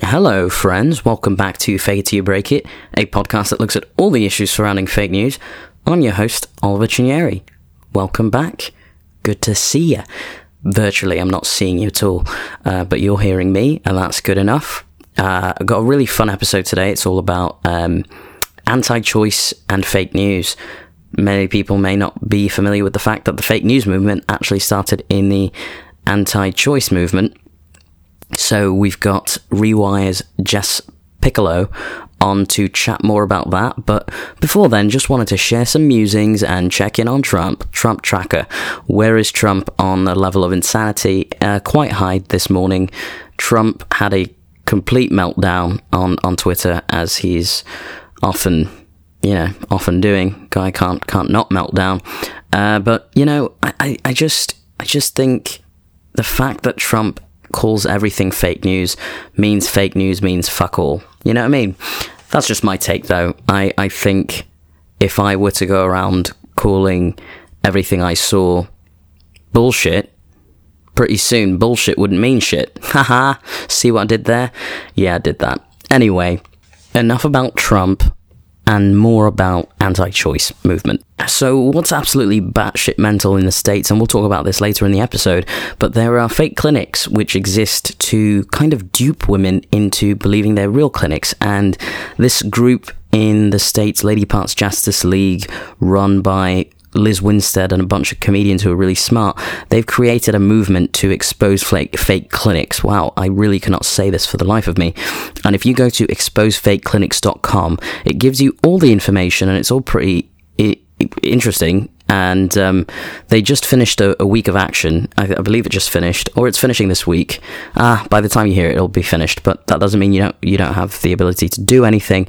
Hello, friends. Welcome back to Fake It You Break It, a podcast that looks at all the issues surrounding fake news. I'm your host, Oliver Cinieri. Welcome back. Good to see you. Virtually, I'm not seeing you at all, uh, but you're hearing me, and that's good enough. Uh, I've got a really fun episode today. It's all about um, anti choice and fake news. Many people may not be familiar with the fact that the fake news movement actually started in the anti choice movement so we've got Rewire's Jess Pieklo on to chat more about that. But before then, just wanted to share some musings and check in on Trump. Trump Tracker. Where is Trump on the level of insanity? Uh, quite high this morning. Trump had a complete meltdown on, on Twitter as he's often, you know, often doing. Guy can't can't not melt down. Uh, but you know, I, I, I just I just think the fact that Trump calls everything fake news means fake news means fuck all. You know what I mean? That's just my take, though. I, I think if I were to go around calling everything I saw bullshit, pretty soon bullshit wouldn't mean shit. Haha, see what I did there? Yeah, I did that. Anyway, enough about Trump and more about anti-choice movement. So, what's absolutely batshit mental in the states, and we'll talk about this later in the episode. But there are fake clinics which exist to kind of dupe women into believing they're real clinics, and this group in the states, Lady Parts Justice League, run by Liz Winstead and a bunch of comedians who are really smart, they've created a movement to expose fake, fake clinics. Wow, I really cannot say this for the life of me. And if you go to exposefakeclinics.com, it gives you all the information and it's all pretty I- interesting. And um, they just finished a, a week of action. I, I, believe it just finished, or it's finishing this week. Ah, by the time you hear it, it'll be finished. But that doesn't mean you don't you don't have the ability to do anything.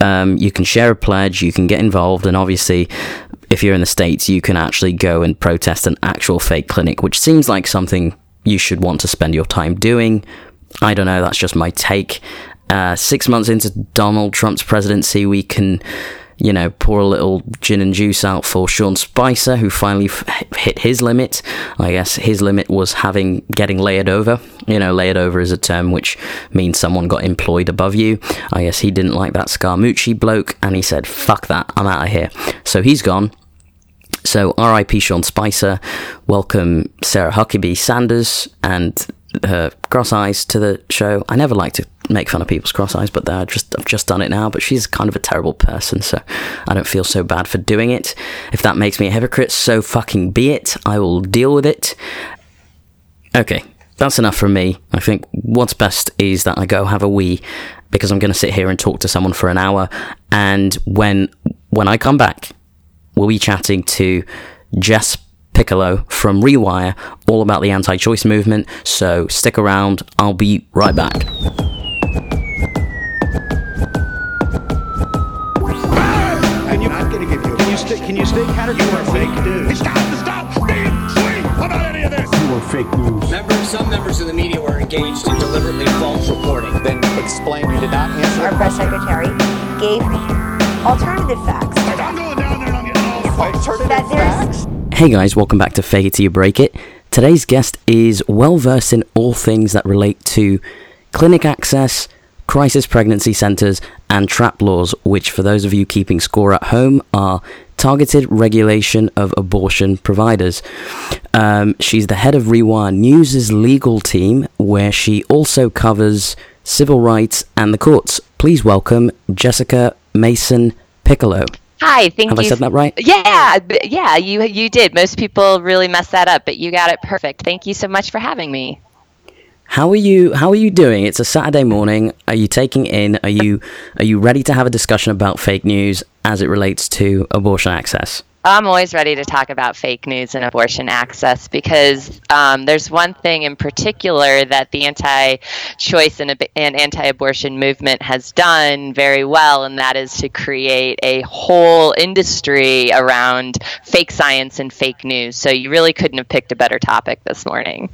Um, you can share a pledge, you can get involved, and obviously, if you're in the States, you can actually go and protest an actual fake clinic, which seems like something you should want to spend your time doing. I don't know, that's just my take. Uh, six months into Donald Trump's presidency, we can, you know, pour a little gin and juice out for Sean Spicer, who finally f- hit his limit. I guess his limit was having getting layered over. You know, layered over is a term which means someone got employed above you. I guess he didn't like that Scaramucci bloke, and he said, "Fuck that, I'm out of here." So he's gone. So R.I.P. Sean Spicer. Welcome Sarah Huckabee Sanders and her cross eyes to the show. I never like to make fun of people's cross eyes, but I just I've just done it now. But she's kind of a terrible person, so I don't feel so bad for doing it. If that makes me a hypocrite, so fucking be it. I will deal with it. Okay, that's enough from me. I think what's best is that I go have a wee because I'm going to sit here and talk to someone for an hour, and when when I come back, we'll be chatting to Jess Pieklo from Rewire, all about the anti choice movement. So stick around, I'll be right back. And you're not going to give you. Can you stay? Can you stay counter? You are fake news. Stop! Stop! Steve! Swing! About any of this? You are fake news. Members, some members of the media were engaged in deliberately false reporting. Then explain you did not answer. Our press secretary gave me alternative facts. Hey guys, welcome back to Fake It Till You Break It. Today's guest is well versed in all things that relate to clinic access, crisis pregnancy centres, and trap laws, which, for those of you keeping score at home, are targeted regulation of abortion providers. Um, she's the head of Rewire News' legal team, where she also covers civil rights and the courts. Please welcome Jessica Mason Pieklo. Hi, thank Have you. I said that right? Yeah, yeah, you you did. Most people really mess that up, but you got it perfect. Thank you so much for having me. How are you? How are you doing? It's a Saturday morning. Are you taking in? Are you are you ready to have a discussion about fake news as it relates to abortion access? I'm always ready to talk about fake news and abortion access because um, there's one thing in particular that the anti-choice and, ab- and anti-abortion movement has done very well, and that is to create a whole industry around fake science and fake news. So you really couldn't have picked a better topic this morning.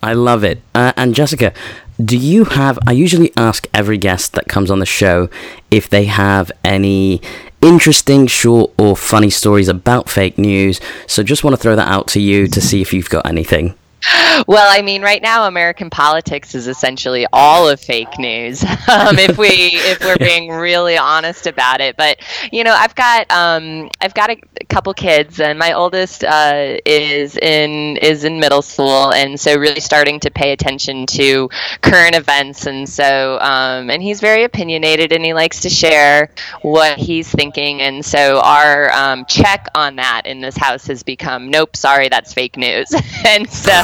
I love it. Uh, and Jessica, do you have? I usually ask every guest that comes on the show if they have any interesting, short, or funny stories about fake news. So just want to throw that out to you to see if you've got anything. Well, I mean, right now, American politics is essentially all of fake news. Um, if we if we're being really honest about it, but you know, I've got um, I've got a, couple kids, and my oldest uh, is in is in middle school, and so really starting to pay attention to current events, and so um, and he's very opinionated, and he likes to share what he's thinking, and so our um, check on that in this house has become, nope, sorry, that's fake news, and so.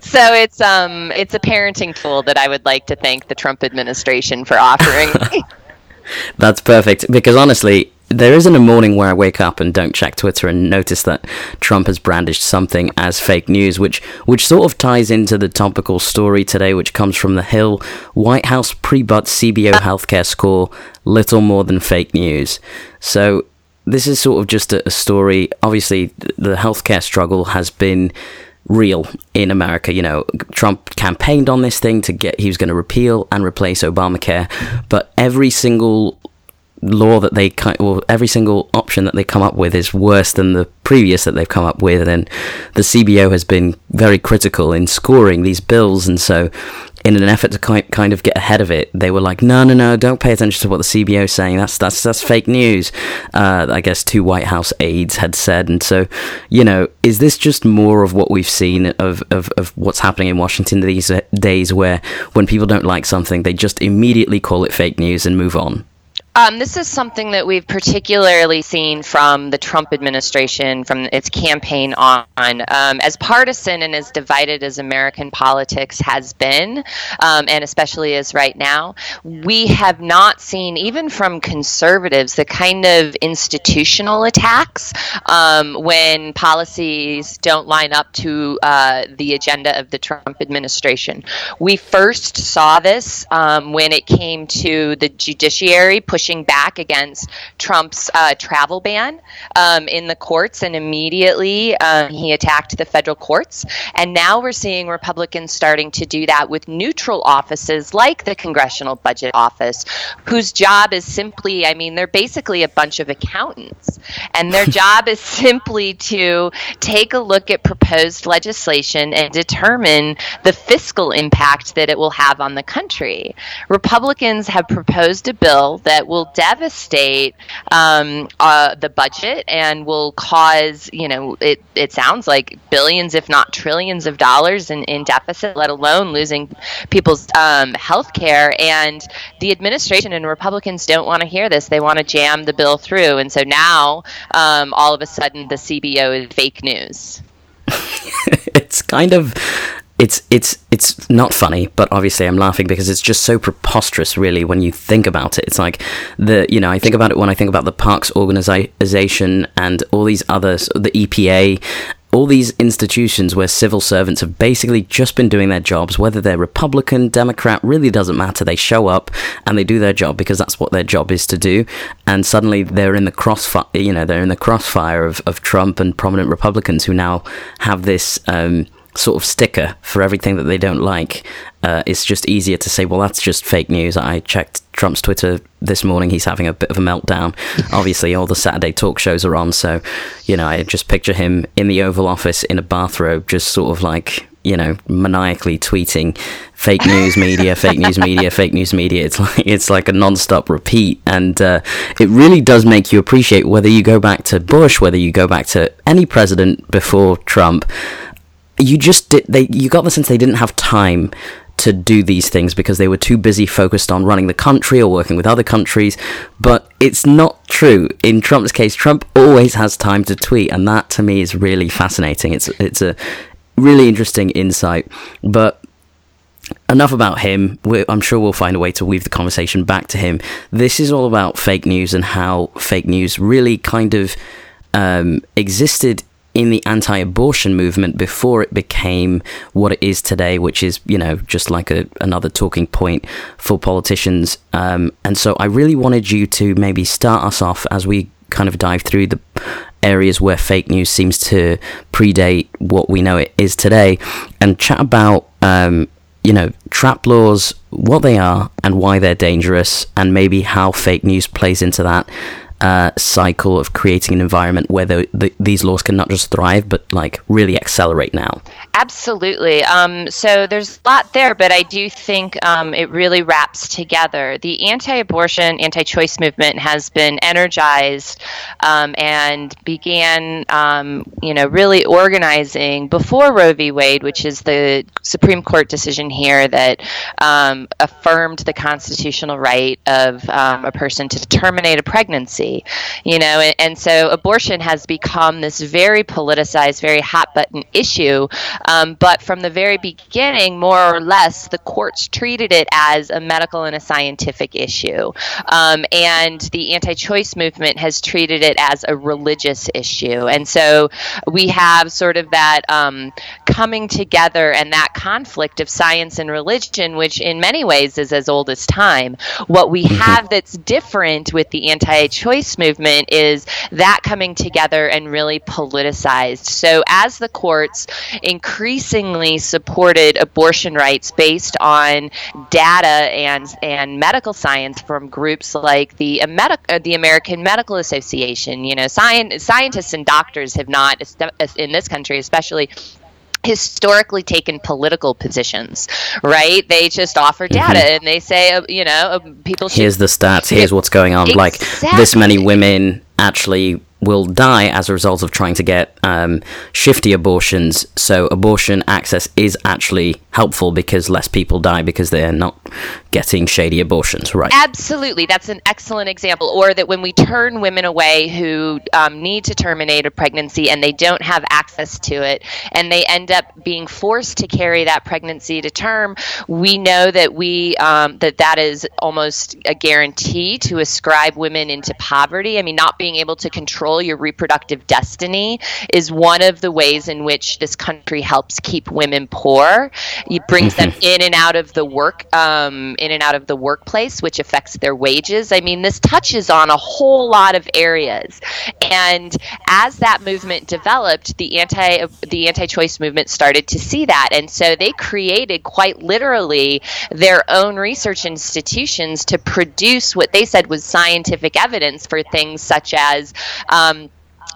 So it's um it's a parenting tool that I would like to thank the Trump administration for offering. That's perfect because honestly, there isn't a morning where I wake up and don't check Twitter and notice that Trump has brandished something as fake news, which which sort of ties into the topical story today, which comes from the Hill. White House pre-butt CBO healthcare score little more than fake news. So this is sort of just a, a story. Obviously, the healthcare struggle has been real in America. You know, Trump campaigned on this thing to get he was going to repeal and replace Obamacare, but every single law that they or every single option that they come up with is worse than the previous that they've come up with and the CBO has been very critical in scoring these bills and so in an effort to kind of get ahead of it, they were like, "No, no, no! Don't pay attention to what the CBO is saying. That's that's that's fake news." Uh, I guess two White House aides had said, and so you know, is this just more of what we've seen of of, of what's happening in Washington these days, where when people don't like something, they just immediately call it fake news and move on? Um, this is something that we've particularly seen from the Trump administration, from its campaign on. Um, as partisan and as divided as American politics has been, um, and especially as right now, we have not seen, even from conservatives, the kind of institutional attacks um, when policies don't line up to uh, the agenda of the Trump administration. We first saw this um, when it came to the judiciary pushing pushing back against Trump's uh, travel ban um, in the courts, and immediately um, he attacked the federal courts. And now we're seeing Republicans starting to do that with neutral offices like the Congressional Budget Office, whose job is simply, I mean, they're basically a bunch of accountants, and their job is simply to take a look at proposed legislation and determine the fiscal impact that it will have on the country. Republicans have proposed a bill that will devastate um, uh, the budget and will cause, you know, it, it sounds like billions, if not trillions of dollars in, in deficit, let alone losing people's um, health care. And the administration and Republicans don't want to hear this. They want to jam the bill through. And so now, um, all of a sudden, the CBO is fake news. it's kind of it's it's it's not funny, but obviously I'm laughing because it's just so preposterous, really, when you think about it. It's like the you know I think about it when I think about the parks organization and all these others, the EPA. All these institutions where civil servants have basically just been doing their jobs, whether they're Republican, Democrat, really doesn't matter. They show up and they do their job because that's what their job is to do. And suddenly they're in the crossfire, you know, they're in the crossfire of, of Trump and prominent Republicans who now have this, um, sort of sticker for everything that they don't like. Uh, it's just easier to say, well, that's just fake news. I checked Trump's Twitter this morning. He's having a bit of a meltdown. Obviously, all the Saturday talk shows are on. So, you know, I just picture him in the Oval Office in a bathrobe, just sort of like, you know, maniacally tweeting fake news media, fake news media, fake news media. It's like it's like a non-stop repeat, and uh, it really does make you appreciate whether you go back to Bush, whether you go back to any president before Trump you just did they you got the sense they didn't have time to do these things because they were too busy focused on running the country or working with other countries. But it's not true. In Trump's case, Trump always has time to tweet, and that to me is really fascinating. It's it's a really interesting insight. But enough about him. We're, I'm sure we'll find a way to weave the conversation back to him. This is all about fake news and how fake news really kind of um, existed in the anti-abortion movement before it became what it is today, which is you know just like a, another talking point for politicians. Um, and so I really wanted you to maybe start us off as we kind of dive through the areas where fake news seems to predate what we know it is today, and chat about. Um, you know, trap laws, what they are and why they're dangerous, and maybe how fake news plays into that uh, cycle of creating an environment where the, the, these laws can not just thrive, but like really accelerate now? Absolutely. Um, so there's a lot there, but I do think um, it really wraps together. The anti-abortion, anti-choice movement has been energized um, and began, um, you know, really organizing before Roe v. Wade, which is the Supreme Court decision here that um, affirmed the constitutional right of um, a person to terminate a pregnancy. You know, and, and so abortion has become this very politicized, very hot button issue. Um, but from the very beginning, more or less, the courts treated it as a medical and a scientific issue. Um, and the anti choice movement has treated it as a religious issue. And so we have sort of that um, coming together and that conflict of science and religion, which in many ways is as old as time. What we mm-hmm. have that's different with the anti choice movement is that coming together and really politicized. So as the courts increasingly supported abortion rights based on data and and medical science from groups like the uh, the American Medical Association. You know, scientists and doctors have not in this country, especially historically taken political positions, right? They just offer data mm-hmm. and they say, uh, you know, uh, people should. Here's the stats. Here's what's going on. Exactly. Like this many women actually will die as a result of trying to get um, shifty abortions. So abortion access is actually helpful because less people die because they're not getting shady abortions, right? Absolutely, that's an excellent example. Or that when we turn women away who um, need to terminate a pregnancy and they don't have access to it, and they end up being forced to carry that pregnancy to term, we know that we um, that that is almost a guarantee to ascribe women into poverty. I mean, not being able to control your reproductive destiny is one of the ways in which this country helps keep women poor. It brings them mm-hmm. in and out of the work, um, in and out of the workplace, which affects their wages. I mean, this touches on a whole lot of areas. And as that movement developed, the anti the anti-choice movement started to see that, and so they created quite literally their own research institutions to produce what they said was scientific evidence for things such as. Um,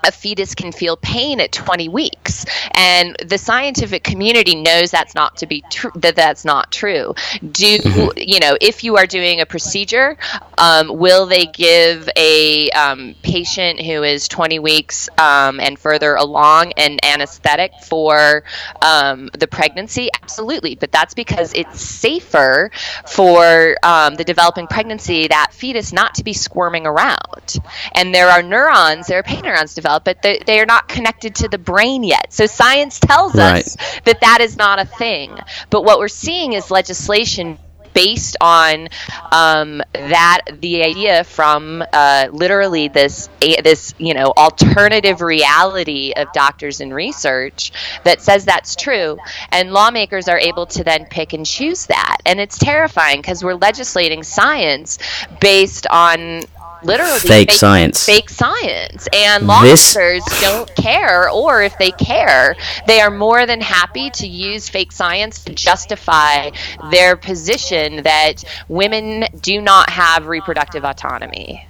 a fetus can feel pain at 20 weeks. And the scientific community knows that's not to be true that that's not true. Do mm-hmm. you know if you are doing a procedure um, will they give a um, patient who is 20 weeks um, and further along an anesthetic for um, the pregnancy? Absolutely. But that's because it's safer for um, the developing pregnancy that fetus not to be squirming around. And there are neurons there are pain neurons develop, but they, they are not connected to the brain yet. So science tells right. us that that is not a thing. But what we're seeing is legislation based on um, that the idea from uh, literally this this you know alternative reality of doctors and research that says that's true and lawmakers are able to then pick and choose that and it's terrifying because we're legislating science based on literally fake, fake, science. Fake science. And lawmakers this... don't care, or if they care, they are more than happy to use fake science to justify their position that women do not have reproductive autonomy.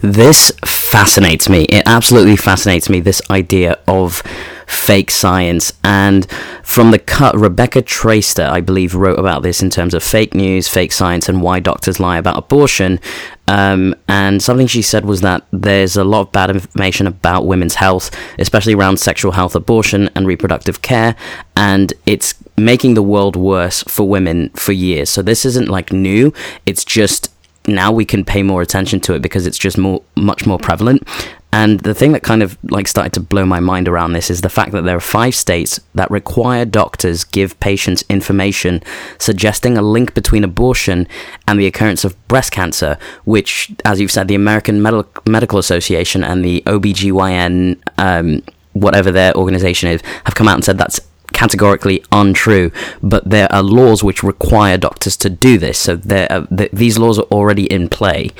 This fascinates me. It absolutely fascinates me, this idea of fake science. And from the cut, Rebecca Traister, I believe, wrote about this in terms of fake news, fake science, and why doctors lie about abortion. Um, and something she said was that there's a lot of bad information about women's health, especially around sexual health, abortion, and reproductive care. And it's making the world worse for women for years. So this isn't like new, it's just now we can pay more attention to it because it's just more much more prevalent and the thing that kind of like started to blow my mind around this is the fact that there are five states that require doctors give patients information suggesting a link between abortion and the occurrence of breast cancer, which, as you've said, the American Medi- Medical Association and the OBGYN, um, whatever their organization is, have come out and said that's categorically untrue, but there are laws which require doctors to do this. So are, th- these laws are already in play.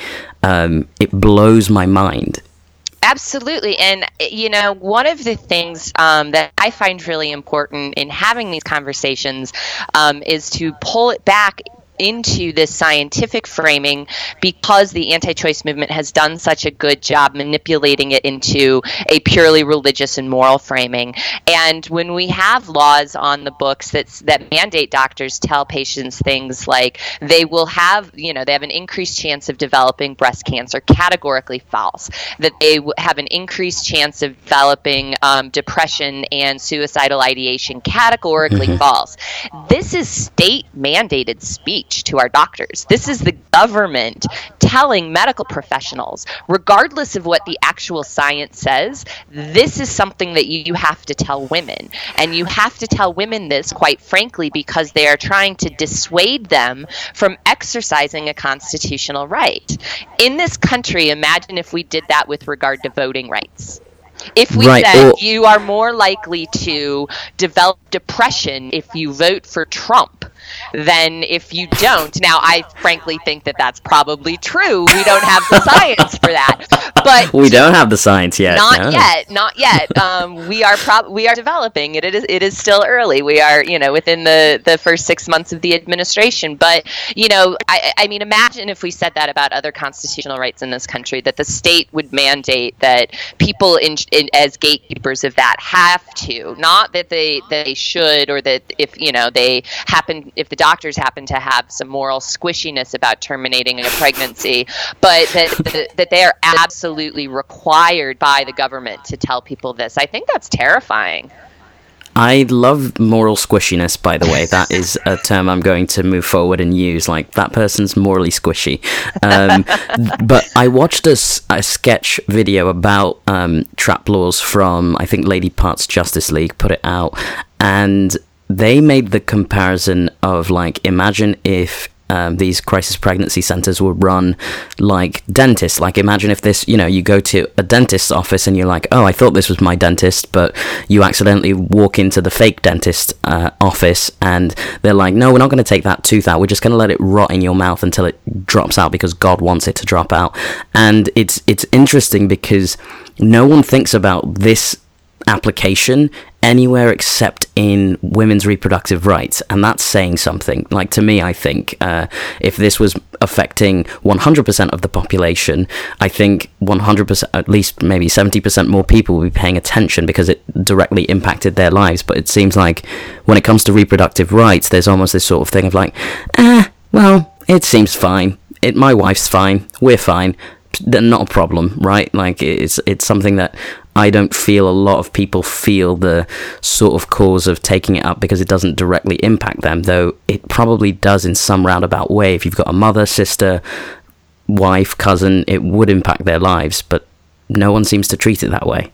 Um, it blows my mind Absolutely. And, you know, one of the things um, that I find really important in having these conversations um, is to pull it back into this scientific framing because the anti-choice movement has done such a good job manipulating it into a purely religious and moral framing. And when we have laws on the books that that mandate doctors tell patients things like they will have, you know, they have an increased chance of developing breast cancer, categorically false. That they have an increased chance of developing um, depression and suicidal ideation, categorically false. This is state mandated speech to our doctors. This is the government telling medical professionals, regardless of what the actual science says, this is something that you have to tell women. And you have to tell women this, quite frankly, because they are trying to dissuade them from exercising a constitutional right. In this country, imagine if we did that with regard to voting rights. If we Right, said you are more likely to develop depression if you vote for Trump than if you don't. Now, I frankly think that that's probably true. We don't have the science for that, but We don't have the science yet. not no. yet, not yet. Um, we are prob- we are developing it. It is it is still early. We are you know within the the first six months of the administration. But you know, I, I mean, imagine if we said that about other constitutional rights in this country, that the state would mandate that people in, in as gatekeepers of that have to, not that they that they should, or that if you know they happen if the doctors happen to have some moral squishiness about terminating a pregnancy, but that that, they are absolutely required by the government to tell people this. I think that's terrifying. I love moral squishiness, by the way. That is a term I'm going to move forward and use. Like, that person's morally squishy. Um, but I watched a, a sketch video about um, trap laws from, I think, Lady Parts Justice League put it out. And they made the comparison of, like, imagine if um, these crisis pregnancy centers were run like dentists. Like, imagine if this, you know, you go to a dentist's office and you're like, oh, I thought this was my dentist, but you accidentally walk into the fake dentist uh, office and they're like, no, we're not going to take that tooth out. We're just going to let it rot in your mouth until it drops out because God wants it to drop out. And it's it's interesting because no one thinks about this application anywhere except in women's reproductive rights and that's saying something. Like to me i think uh, if this was affecting 100% of the population i think 100% at least maybe 70% more people would be paying attention because it directly impacted their lives. But it seems like when it comes to reproductive rights there's almost this sort of thing of like eh well it seems fine. It my wife's fine. We're fine they're not a problem, right? Like it's it's something that I don't feel a lot of people feel the sort of cause of taking it up because it doesn't directly impact them, though it probably does in some roundabout way. If you've got a mother, sister, wife, cousin, it would impact their lives, but no one seems to treat it that way.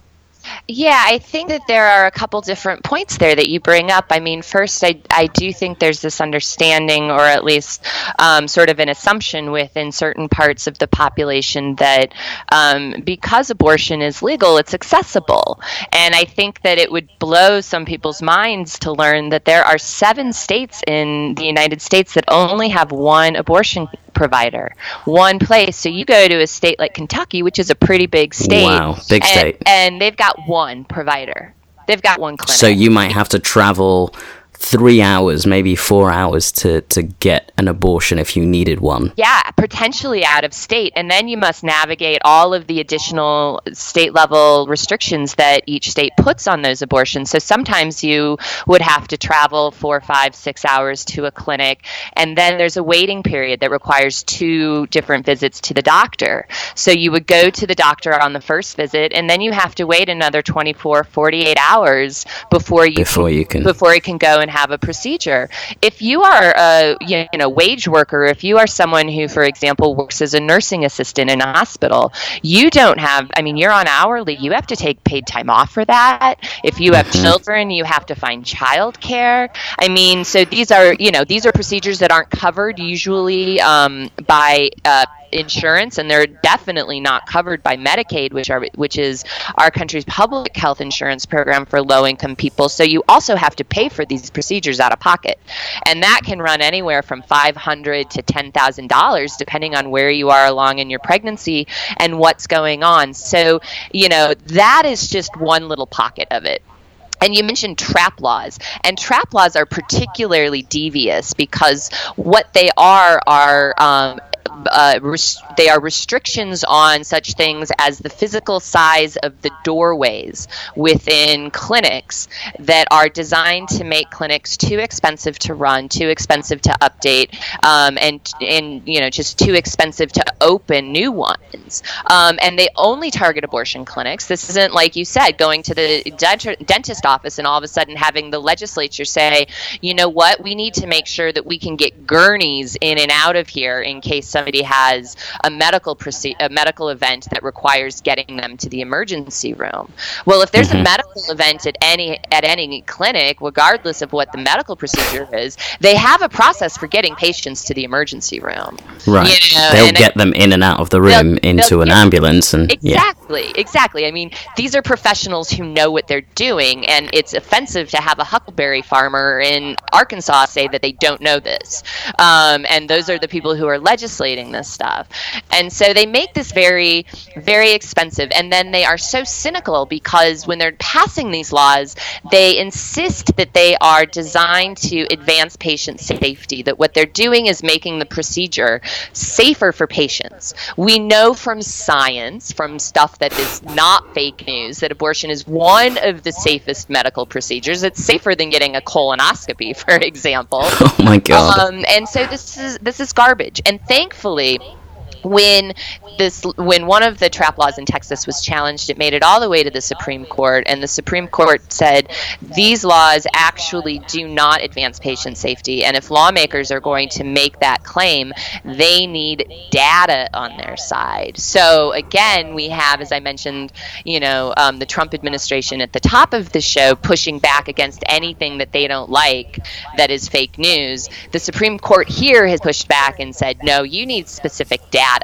Yeah, I think that there are a couple different points there that you bring up. I mean, first, I, I do think there's this understanding, or at least um, sort of an assumption within certain parts of the population that um, because abortion is legal, it's accessible. And I think that it would blow some people's minds to learn that there are seven states in the United States that only have one abortion provider, one place. So you go to a state like Kentucky, which is a pretty big state. Wow, big and- state. and they've got one provider. They've got one clinic. So you might have to travel three hours, maybe four hours to, to get an abortion if you needed one. yeah, potentially out of state, and then you must navigate all of the additional state level restrictions that each state puts on those abortions. So sometimes you would have to travel four, five, six hours to a clinic, and then there's a waiting period that requires two different visits to the doctor. So you would go to the doctor on the first visit, and then you have to wait another 24, 48 hours before you Before you can- before you can go and have a procedure. If you are a you know wage worker, if you are someone who, for example, works as a nursing assistant in a hospital, you don't have. I mean, you're on hourly. You have to take paid time off for that. If you have children, you have to find childcare. I mean, so these are you know these are procedures that aren't covered usually um, by. Uh, insurance and they're definitely not covered by Medicaid which are which is our country's public health insurance program for low income people. So you also have to pay for these procedures out of pocket. And that can run anywhere from 500 to $10,000 depending on where you are along in your pregnancy and what's going on. So you know that is just one little pocket of it. And you mentioned trap laws, and trap laws are particularly devious because what they are are um, uh, they are restrictions on such things as the physical size of the doorways within clinics that are designed to make clinics too expensive to run, too expensive to update, um, and and you know just too expensive to open new ones. Um, and they only target abortion clinics. This isn't like you said going to the dent- dentist office and all of a sudden having the legislature say, you know what, we need to make sure that we can get gurneys in and out of here in case somebody has a medical proce- a medical event that requires getting them to the emergency room. Well, if there's a medical event at any at any clinic, regardless of what the medical procedure is, they have a process for getting patients to the emergency room. Right. You know, They'll get them in and out of the room They'll- into they'll an ambulance and yeah. Exactly, exactly. I mean, these are professionals who know what they're doing, and it's offensive to have a huckleberry farmer in Arkansas say that they don't know this. Um, and those are the people who are legislating this stuff. And so they make this very, very expensive. And then they are so cynical because when they're passing these laws, they insist that they are designed to advance patient safety, that what they're doing is making the procedure safer for patients. We know from science, from stuff that is not fake news, that abortion is one of the safest medical procedures. It's safer than getting a colonoscopy, for example. Oh my god. Um, and so this is this is garbage. And thankfully, when this when one of the trap laws in Texas was challenged, it made it all the way to the Supreme Court, and the Supreme Court said these laws actually do not advance patient safety, and if lawmakers are going to make that claim, they need data on their side. So again, we have, as I mentioned, you know, um, the Trump administration at the top of the show pushing back against anything that they don't like that is fake news. The Supreme Court here has pushed back and said, no, you need specific data.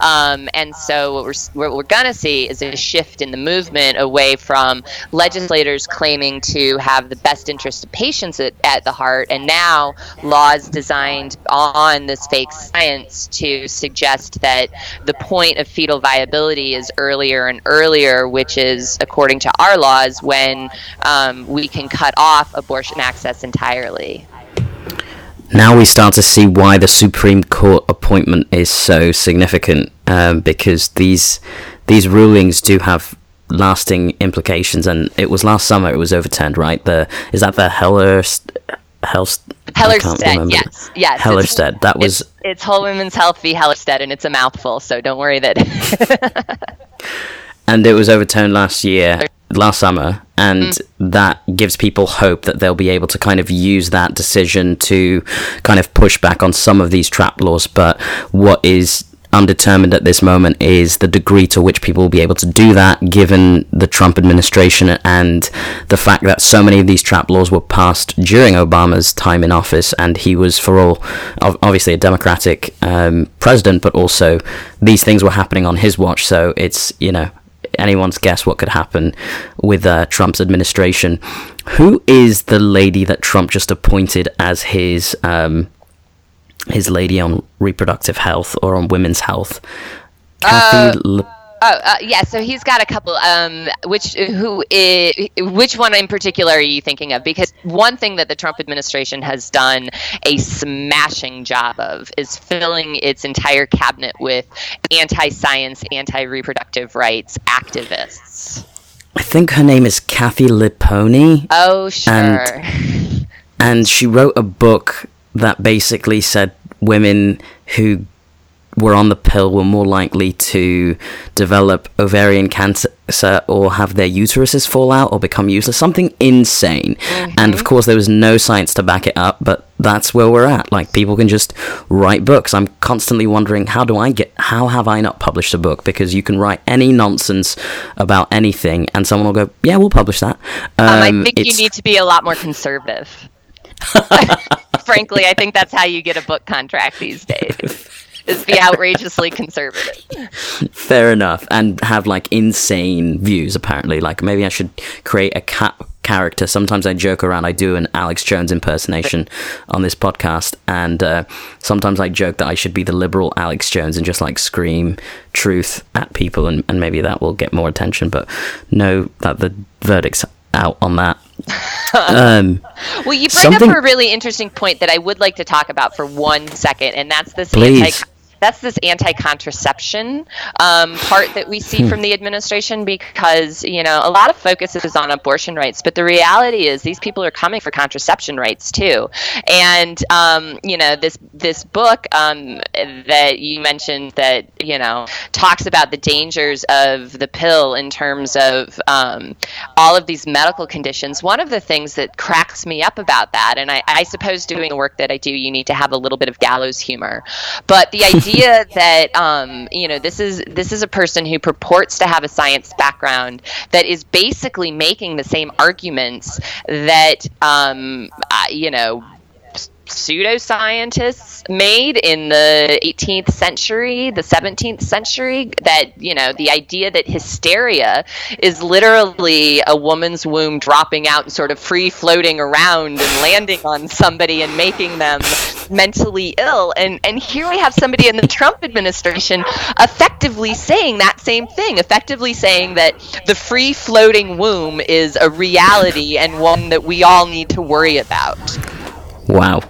Um, and so what we're, what we're going to see is a shift in the movement away from legislators claiming to have the best interest of patients at, at the heart, and now laws designed on this fake science to suggest that the point of fetal viability is earlier and earlier, which is, according to our laws, when um, we can cut off abortion access entirely. Now we start to see why the Supreme Court appointment is so significant um, because these these rulings do have lasting implications and it was last summer it was overturned right the is that the Heller can't Hellerstedt, yes, yes. it's- Hellerstedt that was It's, it's Whole Women's Health v. Hellerstedt, and it's a mouthful, so don't worry that. and it was overturned last year last summer and Mm-hmm. that gives people hope that they'll be able to kind of use that decision to kind of push back on some of these trap laws. But what is undetermined at this moment is the degree to which people will be able to do that given the Trump administration and the fact that so many of these trap laws were passed during Obama's time in office. And he was for all obviously a democratic um, president but also these things were happening on his watch. So it's you know anyone's guess what could happen with uh, Trump's administration. Who is the lady that Trump just appointed as his um, his lady on reproductive health or on women's health? Kathy. Le- Oh, uh, yeah. So he's got a couple. Um, which who? which one in particular are you thinking of? Because one thing that the Trump administration has done a smashing job of is filling its entire cabinet with anti-science, anti-reproductive rights activists. I think her name is Kathy Liponi. Oh, sure. And- and she wrote a book that basically said women who were on the pill were more likely to develop ovarian cancer or have their uteruses fall out or become useless. Something insane. And of course there was no science to back it up but that's where we're at. Like people can just write books. I'm constantly wondering how do i get how have i not published a book? Because you can write any nonsense about anything and someone will go yeah we'll publish that. Um, I Um, think you need to be a lot more conservative. Frankly, I think that's how you get a book contract these days. Is be outrageously conservative. Fair enough, and have like insane views. Apparently, like maybe I should create a cat character. Sometimes I joke around. I do an Alex Jones impersonation on this podcast, and uh, sometimes I joke that I should be the liberal Alex Jones and just like scream truth at people, and, and maybe that will get more attention. But know that the verdict's out on that. um, Well, you bring Something- up a really interesting point that I would like to talk about for one second, and that's this Please. anti. That's this anti-contraception um, part that we see from the administration because you know a lot of focus is on abortion rights, but the reality is these people are coming for contraception rights too. And um, you know this this book um, that you mentioned that you know talks about the dangers of the pill in terms of um, all of these medical conditions. One of the things that cracks me up about that, and I, I suppose doing the work that I do, you need to have a little bit of gallows humor. But the idea that um, you know this is this is a person who purports to have a science background that is basically making the same arguments that um, uh, you know pseudoscientists made in the 18th century, the 17th century, that, you know, the idea that hysteria is literally a woman's womb dropping out and sort of free floating around and landing on somebody and making them mentally ill. And, and here we have somebody in the Trump administration effectively saying that same thing, effectively saying that the free floating womb is a reality and one that we all need to worry about. wow.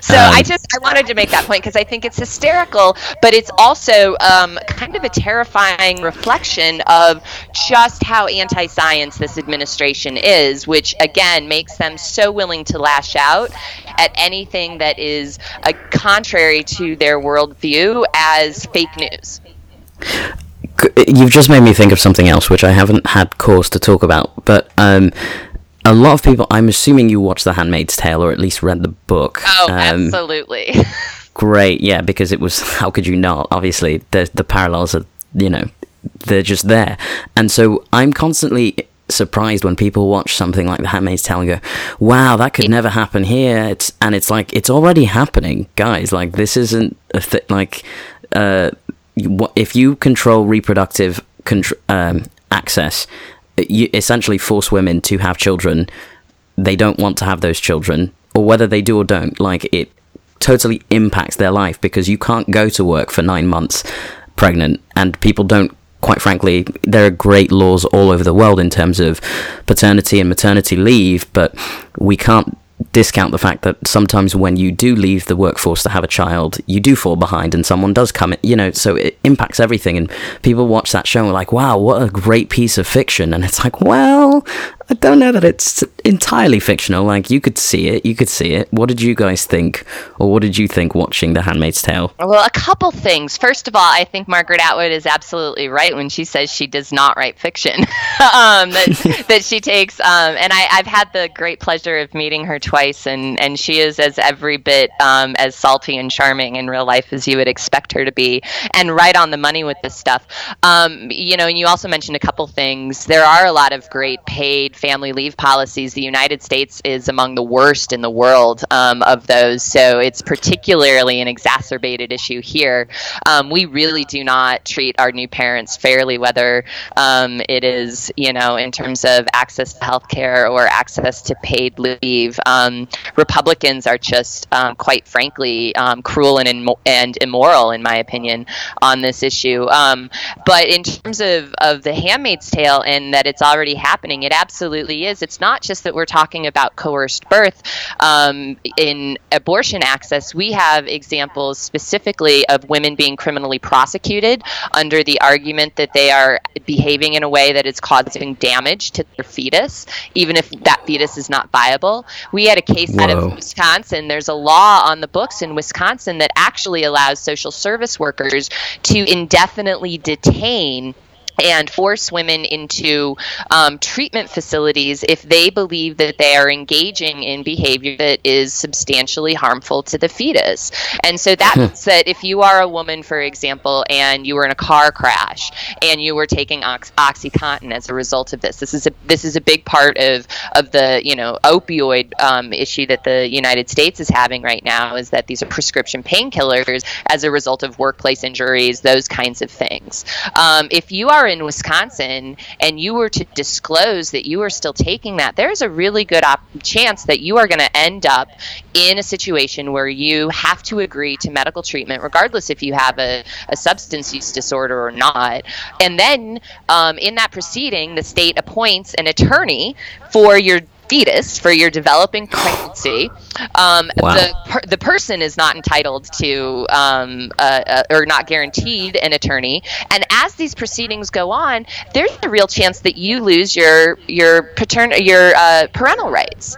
So Um, I just I wanted to make that point because I think it's hysterical, but it's also um, kind of a terrifying reflection of just how anti-science this administration is, which again makes them so willing to lash out at anything that is uh, contrary to their worldview as fake news. You've just made me think of something else, which I haven't had cause to talk about. But um, a lot of people, I'm assuming you watched The Handmaid's Tale or at least read the book. Oh, Um, absolutely. great yeah because it was how could you not? Obviously the the parallels are you know they're just there. And so i'm constantly surprised when people watch something like the handmaid's tale and go wow that could never happen here. It's and it's like it's already happening. Guys like this isn't a th- like uh if you control reproductive contr- um, access you essentially force women to have children they don't want to have those children, or whether they do or don't, like it totally impacts their life because you can't go to work for nine months pregnant, and people don't. Quite frankly, there are great laws all over the world in terms of paternity and maternity leave, but we can't discount the fact that sometimes when you do leave the workforce to have a child, you do fall behind and someone does come you know, so it impacts everything. And people watch that show and are like, wow, what a great piece of fiction. And it's like, well, I don't know that it's entirely fictional. Like, you could see it, you could see it. What did you guys think? Or what did you think watching The Handmaid's Tale? Well, a couple things. First of all, I think Margaret Atwood is absolutely right when she says she does not write fiction. um, that, that she takes, um, and I, I've had the great pleasure of meeting her twice, and, and she is as every bit um, as salty and charming in real life as you would expect her to be, and right on the money with this stuff. Um, you know, and you also mentioned a couple things. There are a lot of great paid family leave policies. The United States is among the worst in the world um, of those, so it's particularly an exacerbated issue here. Um, we really do not treat our new parents fairly, whether um, it is, you know, in terms of access to health care or access to paid leave. Um, Republicans are just, um, quite frankly, um, cruel and, and immoral, in my opinion, on this issue. But in terms of, of The Handmaid's Tale and that it's already happening, it absolutely is. It's not just that we're talking about coerced birth um, in abortion access. We have examples specifically of women being criminally prosecuted under the argument that they are behaving in a way that is causing damage to their fetus, even if that fetus is not viable. We had a case out of Wisconsin. There's a law on the books in Wisconsin that actually allows social service workers to indefinitely detain and force women into um, treatment facilities if they believe that they are engaging in behavior that is substantially harmful to the fetus. And so that means that if you are a woman, for example, and you were in a car crash and you were taking ox- OxyContin as a result of this, this is a this is a big part of of the you know opioid um, issue that the United States is having right now is that these are prescription painkillers as a result of workplace injuries, those kinds of things. Um, if you are are in Wisconsin and you were to disclose that you are still taking that, there's a really good op- chance that you are going to end up in a situation where you have to agree to medical treatment, regardless if you have a, a substance use disorder or not. And then um, in that proceeding, the state appoints an attorney for your fetus for your developing pregnancy. Um, Wow. The per- the person is not entitled to um, uh, uh, or not guaranteed an attorney. And as these proceedings go on, there's a real chance that you lose your your patern your uh, parental rights.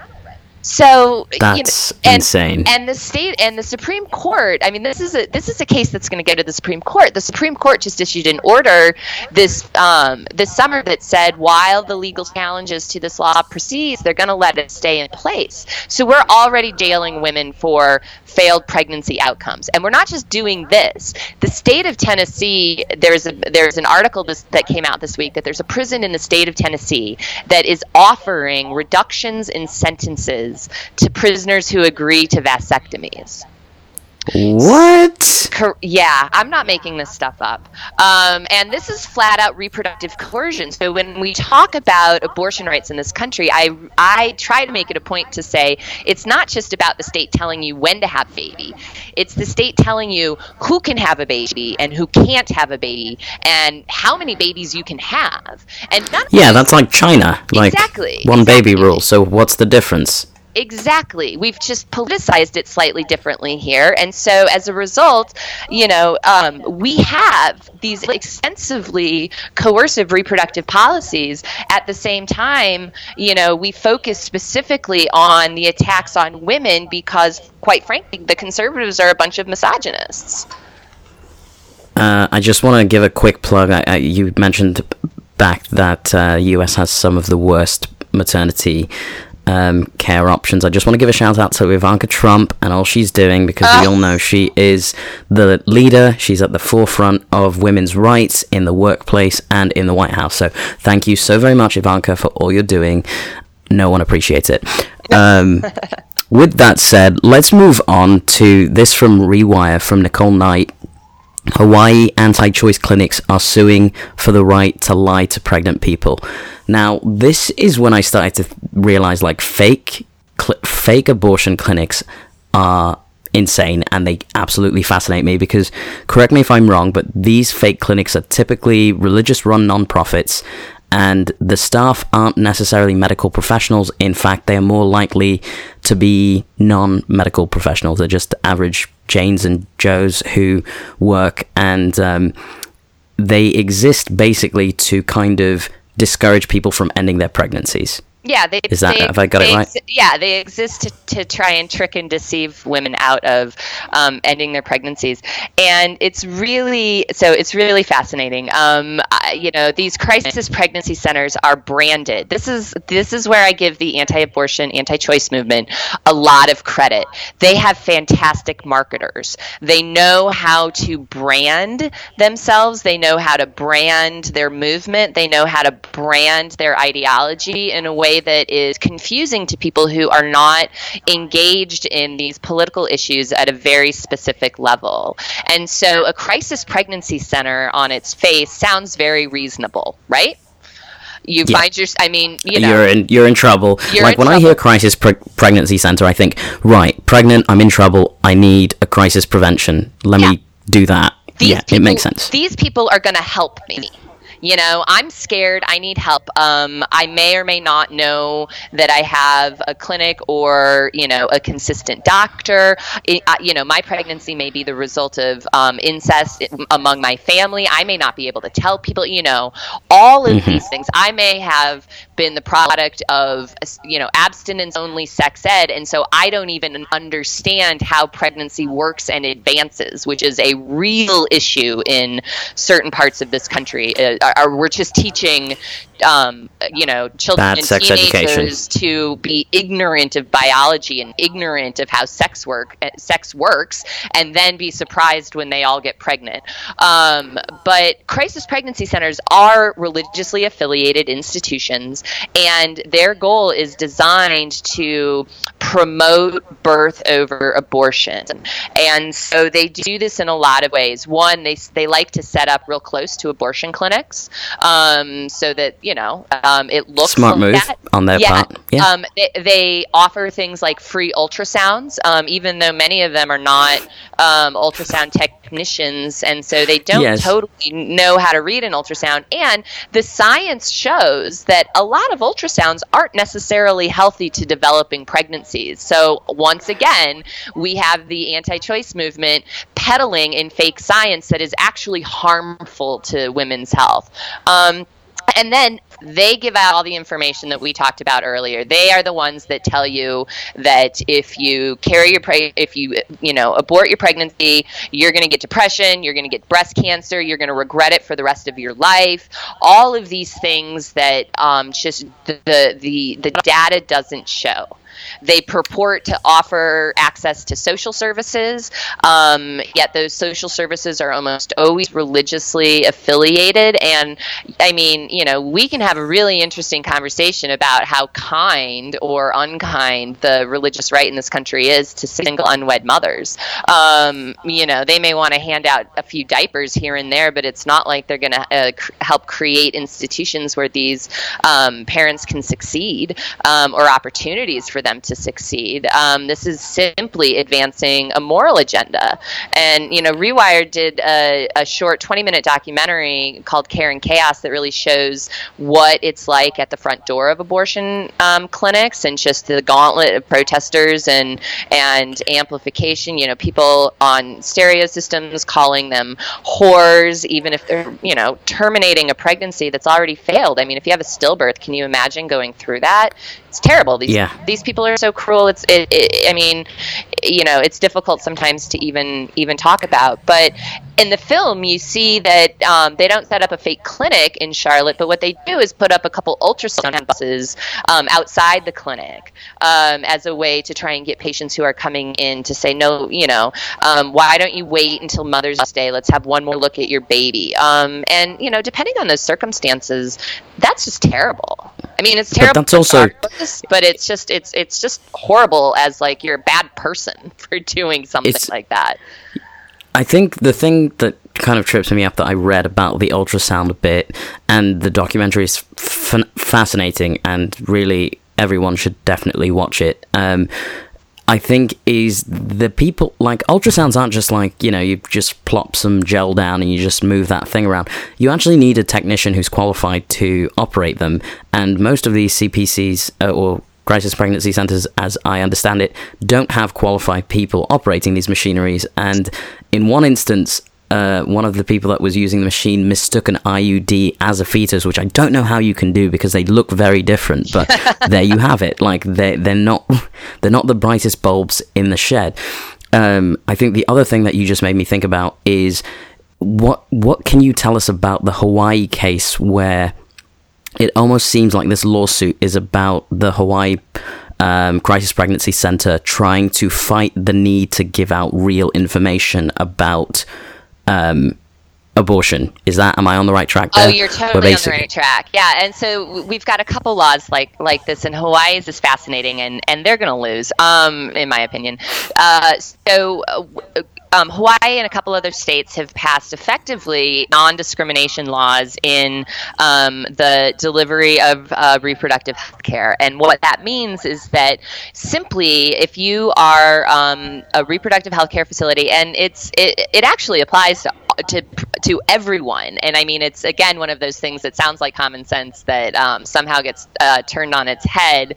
So you know, That's and- insane. And the state and the Supreme Court. I mean, this is a this is a case that's going to go to the Supreme Court. The Supreme Court just issued an order this um, this summer that said while the legal challenges to this law proceeds, they're going to let it stay in place. So we're already jailing women for failed pregnancy outcomes, and we're not just doing this. The state of Tennessee. There's a there's an article this, that came out this week that there's a prison in the state of Tennessee that is offering reductions in sentences to prisoners who agree to vasectomies. what? Yeah, I'm not making this stuff up. Um, and this is flat out reproductive coercion. So when we talk about abortion rights in this country, I, I try to make it a point to say it's not just about the state telling you when to have a baby, it's the state telling you who can have a baby and who can't have a baby and how many babies you can have. And Yeah, that's like China. Like Exactly, one baby rule. So what's the difference? Exactly. We've just politicized it slightly differently here. And so as a result, you know, um, we have these extensively coercive reproductive policies. At the same time, you know, we focus specifically on the attacks on women because, quite frankly, the conservatives are a bunch of misogynists. Uh, I just want to give a quick plug. I, I, you mentioned back that uh, US has some of the worst maternity um, care options. I just want to give a shout out to Ivanka Trump and all she's doing because we all know she is the leader. She's at the forefront of women's rights in the workplace and in the White House. So thank you so very much, Ivanka, for all you're doing. No one appreciates it. Um, with that said, let's move on to this from Rewire from Nicole Knight. Hawaii anti choice clinics are suing for the right to lie to pregnant people. Now, this is when I started to realize like fake cl- fake abortion clinics are insane and they absolutely fascinate me because correct me if I'm wrong, but these fake clinics are typically religious run non-profits and the staff aren't necessarily medical professionals. In fact, they are more likely to be non medical professionals. They're just average Janes and Joes who work and um, they exist basically to kind of discourage people from ending their pregnancies. Yeah, they, Is that- they- have I got it right? yeah, they exist to, to try and trick and deceive women out of um, ending their pregnancies, and it's really so it's really fascinating. Um, you know, these crisis pregnancy centers are branded. This is this is where I give the anti-abortion, anti-choice movement a lot of credit. They have fantastic marketers. They know how to brand themselves. They know how to brand their movement. They know how to brand their ideology in a way that is confusing to people who are not engaged in these political issues at a very specific level. And so a crisis pregnancy center on its face sounds very reasonable, right? You Yeah. find your, I mean, you know, you're in you're in trouble. You're like in when I hear crisis pre- pregnancy center, I think right, pregnant, I'm in trouble. I need a crisis prevention. Let Yeah. me do that. these yeah, people, it makes sense. These people are going to help me. You know, I'm scared. I need help. Um, I may or may not know that I have a clinic or, you know, a consistent doctor. It, uh, you know, my pregnancy may be the result of um, incest among my family. I may not be able to tell people, you know, all of these things. I may have been the product of, you know, abstinence only sex ed. And so I don't even understand how pregnancy works and advances, which is a real issue in certain parts of this country. Uh, are, we're just teaching, um, you know, children Bad and sex education. teenagers to be ignorant of biology and ignorant of how sex work uh, sex works, and then be surprised when they all get pregnant. Um, but crisis pregnancy centers are religiously affiliated institutions, and their goal is designed to promote birth over abortion. And so they do this in a lot of ways. One, they, they like to set up real close to abortion clinics um, so that, you know, um, it looks Smart like move that. on their yeah. part. Yeah. Um, they, they offer things like free ultrasounds, um, even though many of them are not um, ultrasound technicians, and so they don't Yes. totally know how to read an ultrasound. And the science shows that a lot of ultrasounds aren't necessarily healthy to developing So once again, we have the anti-choice movement peddling in fake science that is actually harmful to women's health. Um, and then they give out all the information that we talked about earlier. They are the ones that tell you that if you carry your pre- if you you know abort your pregnancy, you're going to get depression, you're going to get breast cancer, you're going to regret it for the rest of your life. All of these things that um, just the the the data doesn't show. They purport to offer access to social services, um, yet those social services are almost always religiously affiliated. And I mean, you know, we can have a really interesting conversation about how kind or unkind the religious right in this country is to single unwed mothers. Um, you know, they may want to hand out a few diapers here and there, but it's not like they're going to uh, cr- help create institutions where these um, parents can succeed um, or opportunities for them to succeed. Um, this is simply advancing a moral agenda. And, you know, Rewired did a, a short 20 minute documentary called Care in Chaos that really shows what it's like at the front door of abortion um, clinics and just the gauntlet of protesters and, and amplification. You know, people on stereo systems calling them whores, even if they're, you know, terminating a pregnancy that's already failed. I mean, if you have a stillbirth, can you imagine going through that? It's terrible. These Yeah. these people are so cruel. It's it, it, I mean, you know, it's difficult sometimes to even even talk about. But in the film, you see that um, they don't set up a fake clinic in Charlotte, but what they do is put up a couple ultrasound buses um, outside the clinic um, as a way to try and get patients who are coming in to say, no, you know, um, why don't you wait until Mother's Day? Let's have one more look at your baby. Um, and you know, depending on those circumstances, that's just terrible. I mean, it's terrible. that's also- regardless, but it's just it's it's just horrible as like you're a bad person for doing something like that. I think the thing that kind of trips me up that I read about the ultrasound a bit and the documentary is f- fascinating and really everyone should definitely watch it. Um, I think is the people like ultrasounds aren't just like you know you just plop some gel down and you just move that thing around. You actually need a technician who's qualified to operate them, and most of these CPCs uh, or crisis pregnancy centers, as I understand it, don't have qualified people operating these machineries. And in one instance, uh, one of the people that was using the machine mistook an IUD as a fetus, which I don't know how you can do because they look very different. But there you have it. Like they they're not they're not the brightest bulbs in the shed. Um, I think the other thing that you just made me think about is what what can you tell us about the Hawaii case where it almost seems like this lawsuit is about the Hawaii um, Crisis Pregnancy Center trying to fight the need to give out real information about um, abortion. Is that am I on the right track? There? Oh, you're totally on the right track. Yeah, and so we've got a couple laws like like this, and Hawaii's is fascinating, and and they're going to lose, um, in my opinion. Uh, so. Uh, um, Hawaii and a couple other states have passed effectively non-discrimination laws in um, the delivery of uh, reproductive health care. And what that means is that simply, if you are um, a reproductive health care facility, and it's it, it actually applies to to to everyone. And I mean, it's again one of those things that sounds like common sense that um, somehow gets uh, turned on its head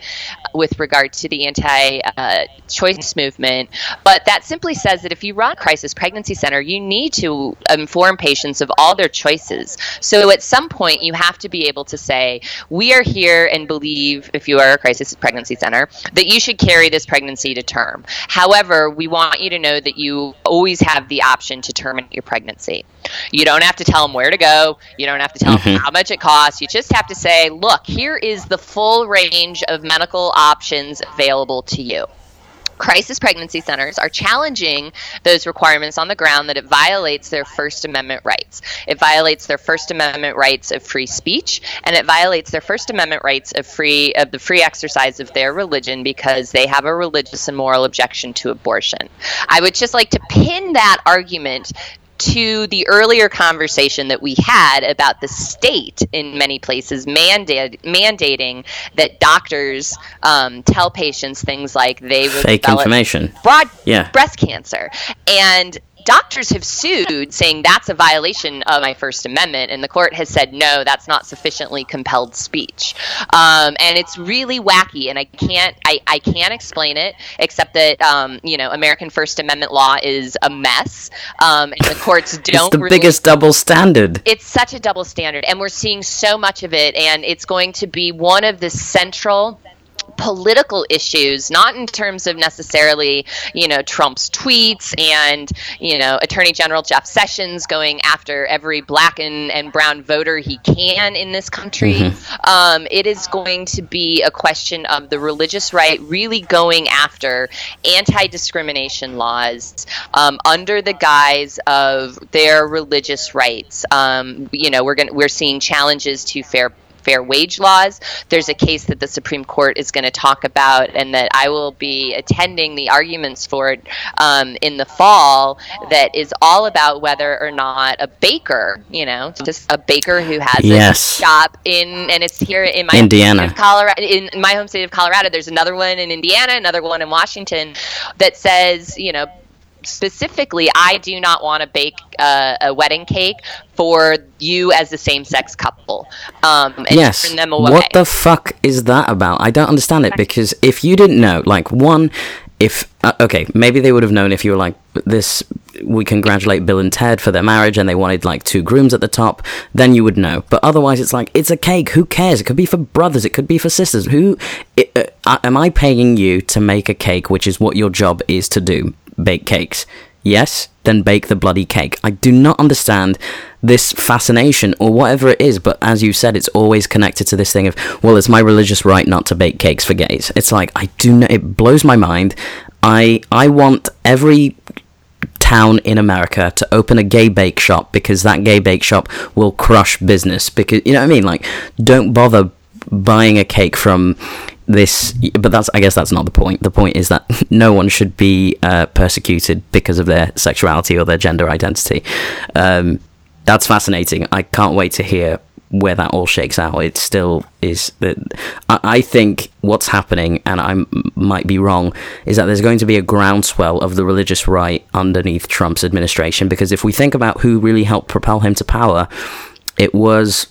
with regard to the anti-choice movement. But that simply says that if you run a crisis pregnancy center, you need to inform patients of all their choices. So at some point, you have to be able to say, "We are here and believe, if you are a crisis pregnancy center, that you should carry this pregnancy to term. However, we want you to know that you always have the option to terminate your pregnancy." You don't have to tell them where to go. You don't have to tell them mm-hmm. how much it costs. You just have to say, look, here is the full range of medical options available to you. crisis pregnancy centers are challenging those requirements on the ground that it violates their First Amendment rights. It violates their First Amendment rights of free speech, and it violates their First Amendment rights of free of the free exercise of their religion because they have a religious and moral objection to abortion. I would just like to pin that argument to the earlier conversation that we had about the state in many places mandate, mandating that doctors um, tell patients things like they will Fake information. broad Yeah. breast cancer and doctors have sued saying that's a violation of my first amendment and the court has said no that's not sufficiently compelled speech um, and it's really wacky and i can't I, I can't explain it except that um, you know american first amendment law is a mess um, and the courts don't it's the really biggest double standard. it's such a double standard and we're seeing so much of it and it's going to be one of the central political issues not in terms of necessarily you know trump's tweets and you know attorney general jeff sessions going after every black and, and brown voter he can in this country. Um, it is going to be a question of the religious right really going after anti-discrimination laws um, under the guise of their religious rights. Um, you know we're going we're seeing challenges to fair fair wage laws. There's a case that the Supreme Court is going to talk about, and that I will be attending the arguments for it um, in the fall. That is all about whether or not a baker, you know, just a baker who has Yes. a shop in, and it's here in my Indiana. Colorado. In my home state of Colorado, there's another one in Indiana, another one in Washington, that says, you know specifically, I do not want to bake uh, a wedding cake for you as a same-sex couple. Um, and Yes. turn them away. What the fuck is that about? I don't understand it because if you didn't know, like, one, if uh, okay, maybe they would have known if you were like this. We congratulate Bill and Ted for their marriage, and they wanted like two grooms at the top. Then you would know. But otherwise, it's like it's a cake. Who cares? It could be for brothers. It could be for sisters. Who it, uh, am I paying you to make a cake, which is what your job is to do? Bake cakes. Yes, then bake the bloody cake. I do not understand this fascination or whatever it is, but as you said, it's always connected to this thing of, well, it's my religious right not to bake cakes for gays. It's like I do not. It blows my mind. I I want every town in America to open a gay bake shop because that gay bake shop will crush business. Because you know what I mean? Like, don't bother buying a cake from this. But that's I guess that's not the point. The point is that no one should be uh, persecuted because of their sexuality or their gender identity. Um, that's fascinating. I can't wait to hear where that all shakes out. It still is that I, I think what's happening, and i might be wrong, is that there's going to be a groundswell of the religious right underneath Trump's administration. Because if we think about who really helped propel him to power, it was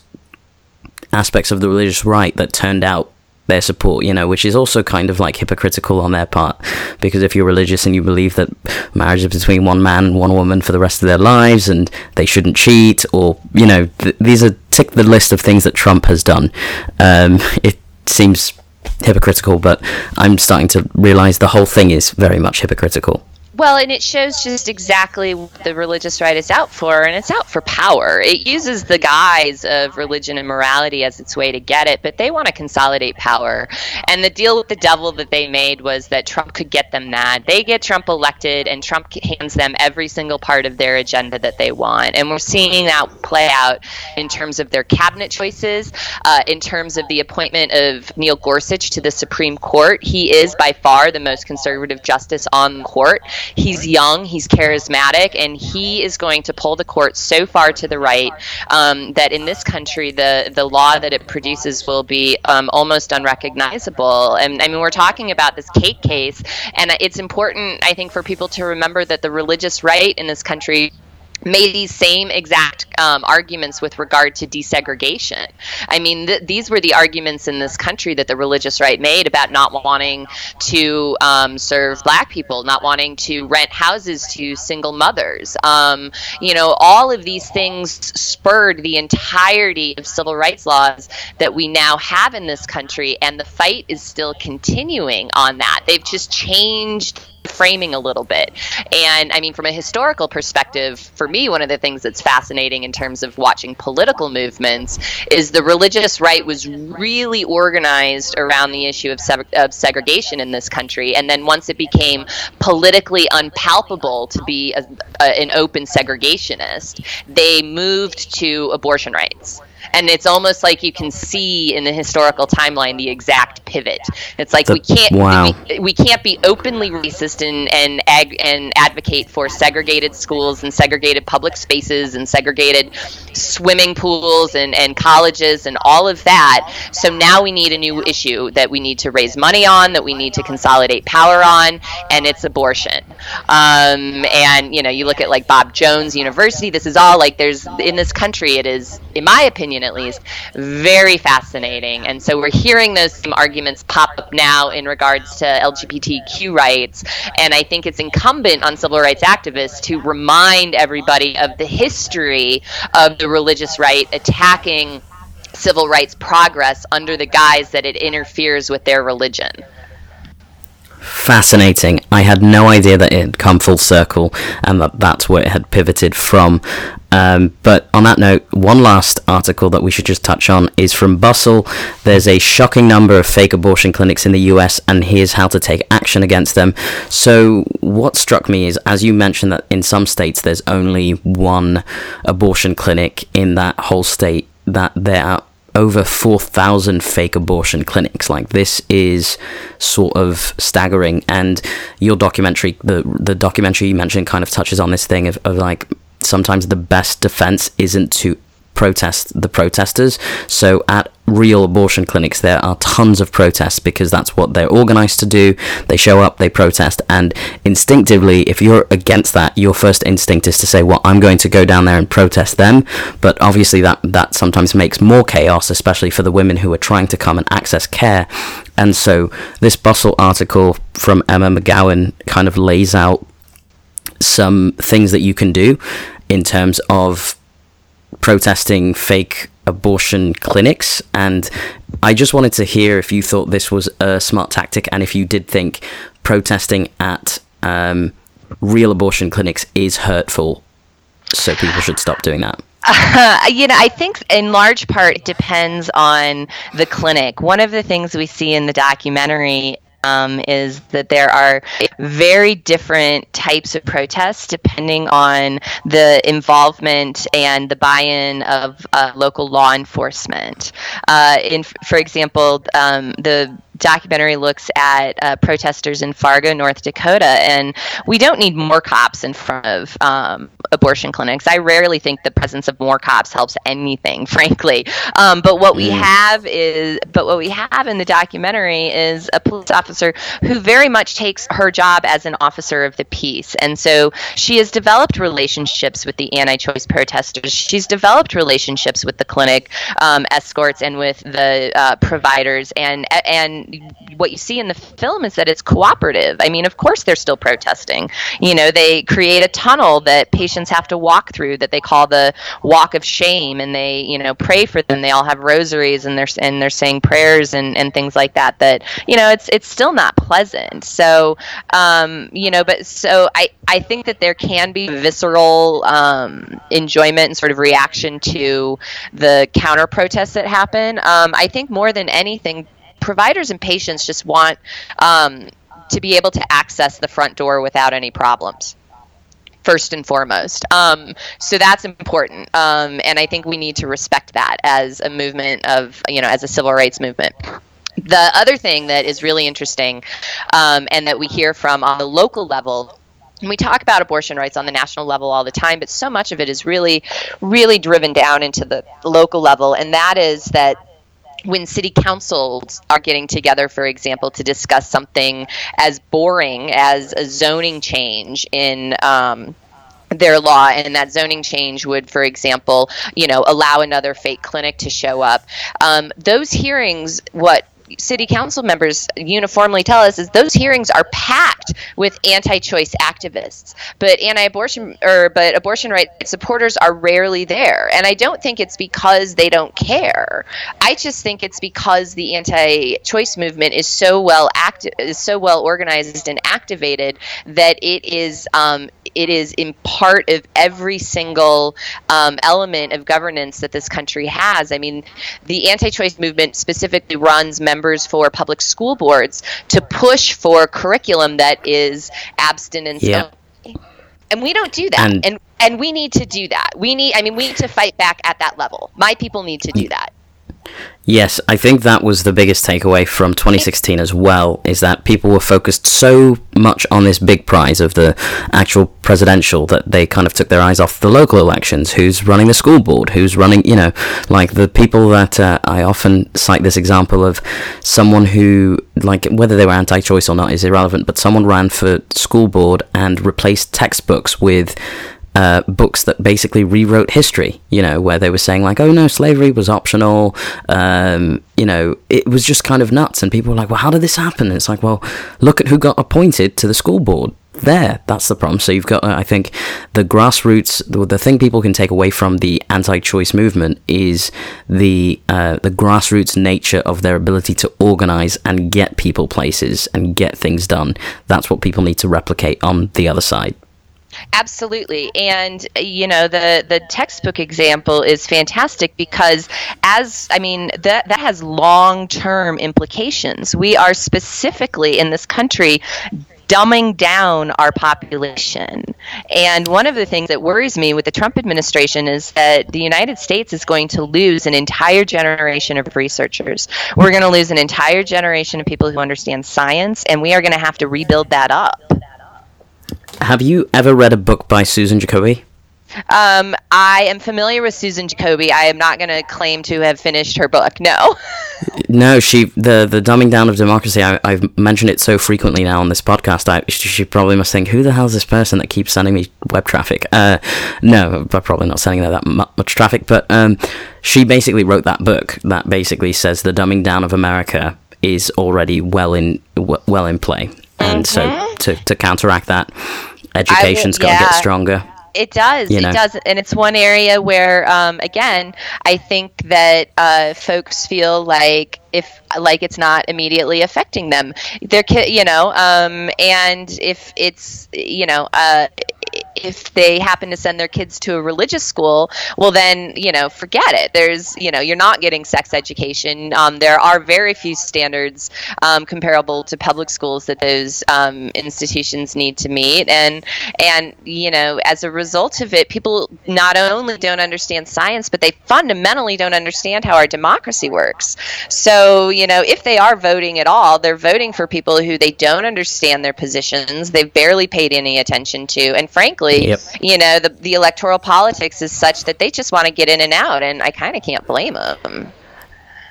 aspects of the religious right that turned out their support, you know, which is also kind of like hypocritical on their part. Because if you're religious and you believe that marriage is between one man and one woman for the rest of their lives and they shouldn't cheat, or, you know, th- these are tick the list of things that Trump has done. Um, it seems hypocritical, but I'm starting to realize the whole thing is very much hypocritical. Well, and it shows just exactly what the religious right is out for, and it's out for power. It uses the guise of religion and morality as its way to get it, but they want to consolidate power. And the deal with the devil that they made was that Trump could get them that. They get Trump elected, and Trump hands them every single part of their agenda that they want. And we're seeing that play out in terms of their cabinet choices, uh, in terms of the appointment of Neil Gorsuch to the Supreme Court. He is by far the most conservative justice on the court. He's young, he's charismatic, and he is going to pull the court so far to the right um, that in this country, the the law that it produces will be um, almost unrecognizable. And I mean, we're talking about this Kate case, and it's important, I think, for people to remember that the religious right in this country made these same exact um, arguments with regard to desegregation. I mean, th- these were the arguments in this country that the religious right made about not wanting to um, serve black people, not wanting to rent houses to single mothers. Um, you know, all of these things spurred the entirety of civil rights laws that we now have in this country, and the fight is still continuing on that. They've just changed framing a little bit. And I mean, from a historical perspective, for me, one of the things that's fascinating in terms of watching political movements is the religious right was really organized around the issue of, se- of segregation in this country. And then once it became politically unpalpable to be a, a, an open segregationist, they moved to abortion rights and it's almost like you can see in the historical timeline the exact pivot. It's like The- we can't wow. we, we can't be openly racist and and ag- and advocate for segregated schools and segregated public spaces and segregated swimming pools and and colleges and all of that. So now we need a new issue that we need to raise money on, that we need to consolidate power on, and it's abortion. Um, and you know, you look at like Bob Jones University. This is all like there's in this country. It is, in my opinion at least, very fascinating. And so we're hearing those arguments pop up now in regards to LGBTQ rights. And I think it's incumbent on civil rights activists to remind everybody of the history of the religious right attacking civil rights progress under the guise that it interferes with their religion. Fascinating. I had no idea that it had come full circle and that that's where it had pivoted from. Um, but on that note, one last article that we should just touch on is from Bustle. There's a shocking number of fake abortion clinics in the US, and here's how to take action against them. So, what struck me is, as you mentioned, that in some states there's only one abortion clinic in that whole state, that there are over 4,000 fake abortion clinics. Like this is sort of staggering. And your documentary, the the documentary you mentioned, kind of touches on this thing of, of like sometimes the best defense isn't to protest the protesters. So at real abortion clinics, there are tons of protests because that's what they're organized to do. They show up, they protest, and instinctively, if you're against that, your first instinct is to say, "Well, I'm going to go down there and protest them." But obviously, that that sometimes makes more chaos, especially for the women who are trying to come and access care. And so, this Bustle article from Emma McGowan kind of lays out some things that you can do in terms of protesting fake abortion clinics and I just wanted to hear if you thought this was a smart tactic and if you did think protesting at um, real abortion clinics is hurtful so people should stop doing that. Uh, you know, I think in large part it depends on the clinic. One of the things we see in the documentary um, is that there are very different types of protests depending on the involvement and the buy-in of uh, local law enforcement. Uh, in, for example, um, the documentary looks at uh, protesters in Fargo, North Dakota, and we don't need more cops in front of um, abortion clinics. I rarely think the presence of more cops helps anything, frankly. Um, but what we have is, but what we have in the documentary is a police officer who very much takes her job as an officer of the peace, and so she has developed relationships with the anti-choice protesters. She's developed relationships with the clinic um, escorts and with the uh, providers, and and what you see in the film is that it's cooperative. I mean, of course, they're still protesting. You know, they create a tunnel that patients have to walk through that they call the walk of shame, and they, you know, pray for them. They all have rosaries and they're and they're saying prayers and, and things like that. That you know, it's it's still not pleasant. So, um, you know, but so I I think that there can be visceral um, enjoyment and sort of reaction to the counter protests that happen. Um, I think more than anything, providers and patients just want um, to be able to access the front door without any problems first and foremost. Um, so that's important, um, and I think we need to respect that as a movement of you know as a civil rights movement. The other thing that is really interesting, um, and that we hear from on the local level. We talk about abortion rights on the national level all the time, but so much of it is really, really driven down into the local level, and that is that when city councils are getting together, for example, to discuss something as boring as a zoning change in um, their law and that zoning change would for example you know allow another fake clinic to show up. Um, those hearings what city council members uniformly tell us is those hearings are packed with anti-choice activists, but anti-abortion or but abortion rights supporters are rarely there. And I don't think it's because they don't care. I just think it's because the anti-choice movement is so well active, is so well organized and activated that it is um, it is in part of every single um, element of governance that this country has. I mean, the anti-choice movement specifically runs members for public school boards to push for curriculum that is abstinence. Yeah. And we don't do that. And- and and we need to do that. We need I mean we need to fight back at that level. My people need to do that. Yes, I think that was the biggest takeaway from 2016 as well, is that people were focused so much on this big prize of the actual presidential that they kind of took their eyes off the local elections. Who's running the school board? Who's running, you know, like the people that uh, I often cite this example of someone who, like, whether they were anti choice or not is irrelevant, but someone ran for school board and replaced textbooks with uh, books that basically rewrote history, you know, where they were saying, like, oh no, slavery was optional. Um, you know, it was just kind of nuts. And people were like, well, how did this happen? And it's like, well, look at who got appointed to the school board. There, that's the problem. So you've got, uh, I think, the grassroots. The, the thing people can take away from the anti-choice movement is the uh, the grassroots nature of their ability to organize and get people places and get things done. That's what people need to replicate on the other side. Absolutely. And uh, you know, the the textbook example is fantastic because as I mean, that that has long-term implications. We are specifically in this country dumbing down our population. And one of the things that worries me with the Trump administration is that the United States is going to lose an entire generation of researchers. We're going to lose an entire generation of people who understand science, and we are going to have to rebuild that up. Have you ever read a book by Susan Jacoby? Um, I am familiar with Susan Jacoby. I am not going to claim to have finished her book. No. No, she the the dumbing down of democracy. I, I've mentioned it so frequently now on this podcast. I, she, probably must think, who the hell is this person that keeps sending me web traffic? Uh, no, I'm probably not sending her that mu- much traffic. But um, she basically wrote that book that basically says the dumbing down of America is already well in well in play, and so to to counteract that, education's got to get stronger. It does. You know. It does, and it's one area where, um, again, I think that uh, folks feel like if like it's not immediately affecting them, their kid, you know, um, and if it's you know. Uh, if they happen to send their kids to a religious school, well, then you know, forget it. There's, you know, you're not getting sex education. Um, there are very few standards um, comparable to public schools that those um, institutions need to meet, and and you know, as a result of it, people not only don't understand science, but they fundamentally don't understand how our democracy works. So, you know, if they are voting at all, they're voting for people who they don't understand their positions, they've barely paid any attention to, and frankly, Yep. you know, the the electoral politics is such that they just want to get in and out, and I kind of can't blame them.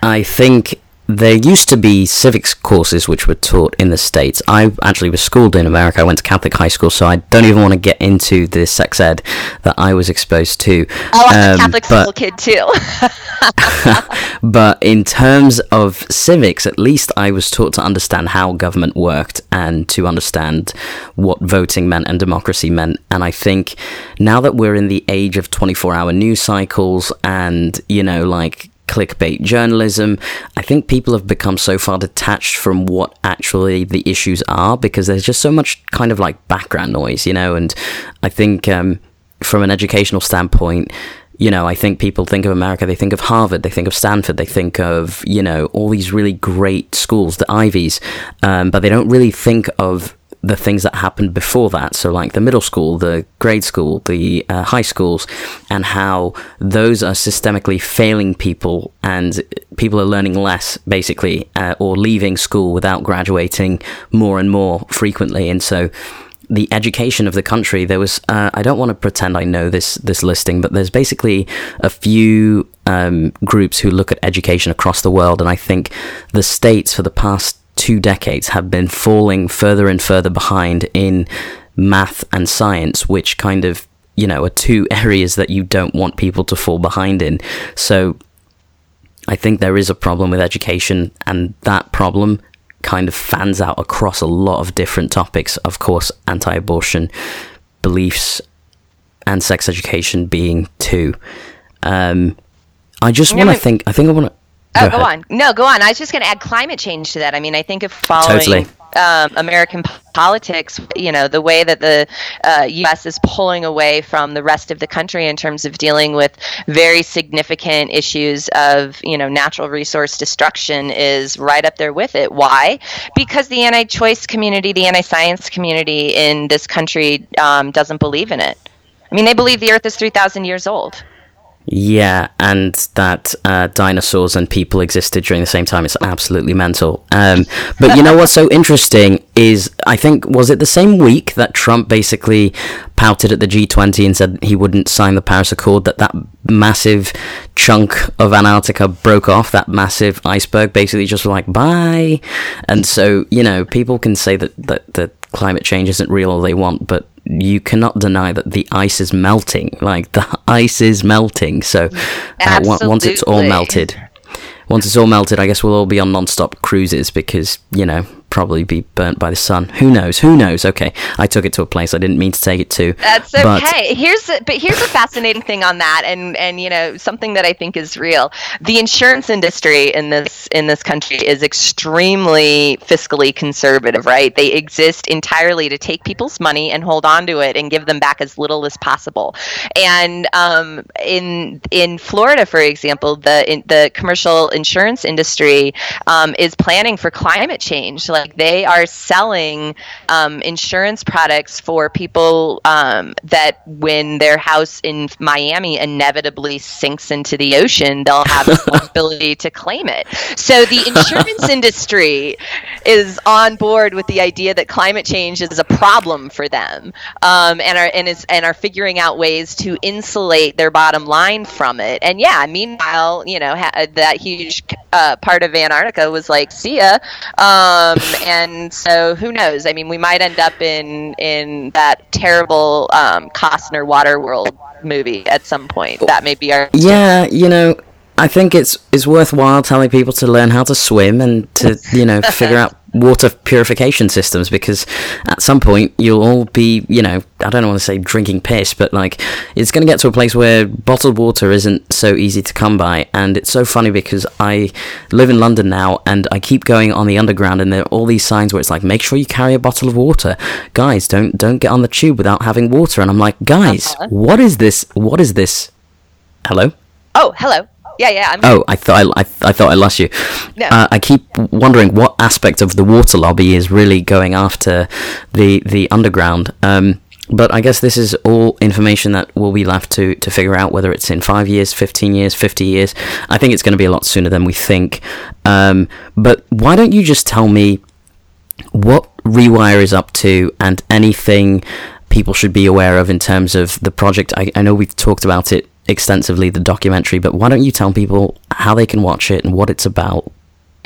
I think there used to be civics courses which were taught in the States. I actually was schooled in America. I went to Catholic high school, so I don't even want to get into the sex ed that I was exposed to. Oh, I'm Um, a Catholic but- school kid too. But in terms of civics, at least I was taught to understand how government worked and to understand what voting meant and democracy meant. And I think now that we're in the age of 24 hour news cycles and, you know, like clickbait journalism, I think people have become so far detached from what actually the issues are because there's just so much kind of like background noise, you know, and I think um, from an educational standpoint, you know, I think people think of America, they think of Harvard, they think of Stanford, they think of, you know, all these really great schools, the Ivies, um, but they don't really think of the things that happened before that. So, like the middle school, the grade school, the uh, high schools, and how those are systemically failing people and people are learning less, basically, uh, or leaving school without graduating more and more frequently. And so, the education of the country. There was uh, I don't want to pretend I know this this listing, but there's basically a few um, groups who look at education across the world, and I think the states for the past two decades have been falling further and further behind in math and science, which kind of you know are two areas that you don't want people to fall behind in. So I think there is a problem with education, and that problem kind of fans out across a lot of different topics. Of course, anti abortion beliefs and sex education being two. Um, I just want to think, I think I want to. Oh, go on. No, go on. I was just going to add climate change to that. I mean, I think if following Totally. um, American politics, you know, the way that the uh, U.S. is pulling away from the rest of the country in terms of dealing with very significant issues of, you know, natural resource destruction is right up there with it. Why? Because the anti-choice community, the anti-science community in this country um, doesn't believe in it. I mean, they believe the Earth is 3,000 years old. Yeah, and that uh, dinosaurs and people existed during the same time. It's absolutely mental. Um, but you know what's so interesting is I think was it the same week that Trump basically pouted at the G20 and said he wouldn't sign the Paris Accord. That that massive chunk of Antarctica broke off. That massive iceberg basically just like bye. And so you know people can say that that that climate change isn't real all they want, but you cannot deny that the ice is melting. Like the ice is melting. So uh, on- once it's all melted, once it's all melted, I guess we'll all be on non-stop cruises because you know probably be burnt by the sun. Who knows? Who knows? Okay, I took it to a place I didn't mean to take it to. That's but- okay. here's a, but here's a fascinating thing on that, and and you know something that I think is real. The insurance industry in this in this country is extremely fiscally conservative, right? They exist entirely to take people's money and hold on to it and give them back as little as possible. And um, in in Florida, for example, the in, the commercial insurance industry um, is planning for climate change. Like they are selling um, insurance products for people um, that when their house in Miami inevitably sinks into the ocean, they'll have the ability to claim it. So the insurance industry is on board with the idea that climate change is a problem for them, um, and are and is and are figuring out ways to insulate their bottom line from it. And yeah, meanwhile, you know ha- that huge uh, part of Antarctica was like, see ya. Um, and so who knows? I mean, we might end up in in that terrible um, Costner Waterworld movie at some point. That may be our Yeah, you know, I think it's it's worthwhile telling people to learn how to swim and to you know figure out water purification systems because at some point you'll all be you know I don't want to say drinking piss but like it's going to get to a place where bottled water isn't so easy to come by. And it's so funny because I live in London now and I keep going on the underground and there are all these signs where it's like make sure you carry a bottle of water. Guys don't don't get on the tube without having water. And I'm like guys Uh-huh. what is this what is this? Hello? Oh, hello. Yeah, yeah. I'm Oh, I thought I, I, I thought I lost you. No. Uh, I keep wondering what aspect of the water lobby is really going after the the underground. Um, but I guess this is all information that will be left to to figure out whether it's in five years, fifteen years, fifty years. I think it's going to be a lot sooner than we think. Um, but why don't you just tell me what Rewire is up to and anything people should be aware of in terms of the project? I, I know we've talked about it extensively, the documentary, but why don't you tell people how they can watch it and what it's about?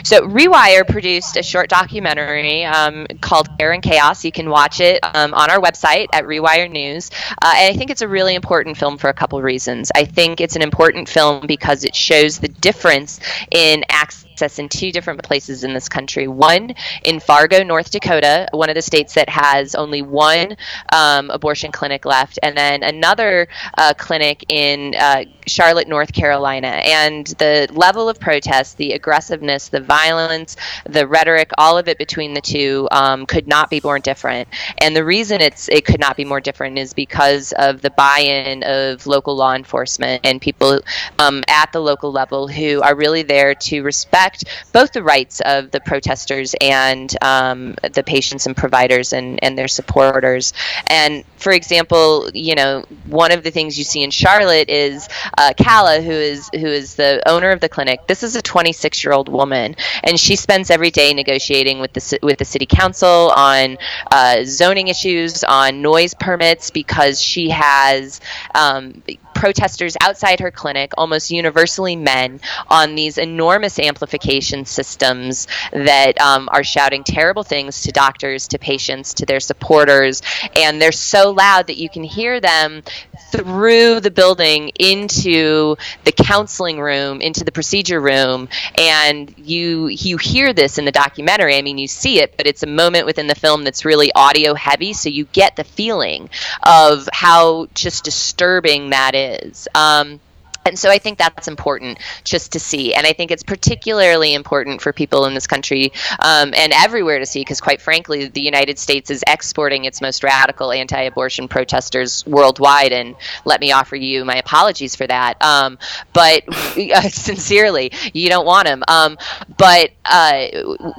So Rewire produced a short documentary um, called Care in Chaos. You can watch it um, on our website at Rewire News. Uh, and I think it's a really important film for a couple reasons. I think it's an important film because it shows the difference in access in two different places in this country. One in Fargo, North Dakota, one of the states that has only one um, abortion clinic left, and then another uh, clinic in uh, Charlotte, North Carolina. And the level of protest, the aggressiveness, the violence, the rhetoric, all of it between the two um, could not be more different. And the reason it's it could not be more different is because of the buy-in of local law enforcement and people um, at the local level who are really there to respect both the rights of the protesters and um, the patients and providers and, and their supporters. And for example, you know, one of the things you see in Charlotte is uh, Calla, who is who is the owner of the clinic. This is a 26 year old woman, and she spends every day negotiating with the with the city council on uh, zoning issues, on noise permits, because she has um, protesters outside her clinic, almost universally men, on these enormous amplification systems that um, are shouting terrible things to doctors, to patients, to their supporters, and they're so loud that you can hear them through the building into the counseling room, into the procedure room, and you you hear this in the documentary. I mean, you see it, but it's a moment within the film that's really audio heavy, so you get the feeling of how just disturbing that is. Um, and so I think that's important just to see. And I think it's particularly important for people in this country um, and everywhere to see because, quite frankly, the United States is exporting its most radical anti abortion protesters worldwide. And let me offer you my apologies for that. Um, but uh, sincerely, you don't want them. Um, but, uh,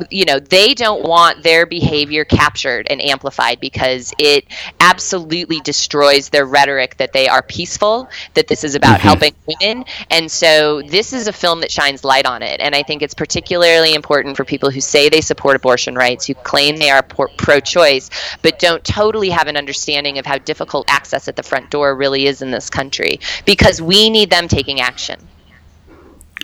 you know, they don't want their behavior captured and amplified because it absolutely destroys their rhetoric that they are peaceful, that this is about mm-hmm. helping women. And so this is a film that shines light on it. And I think it's particularly important for people who say they support abortion rights, who claim they are pro choice, but don't totally have an understanding of how difficult access at the front door really is in this country because we need them taking action.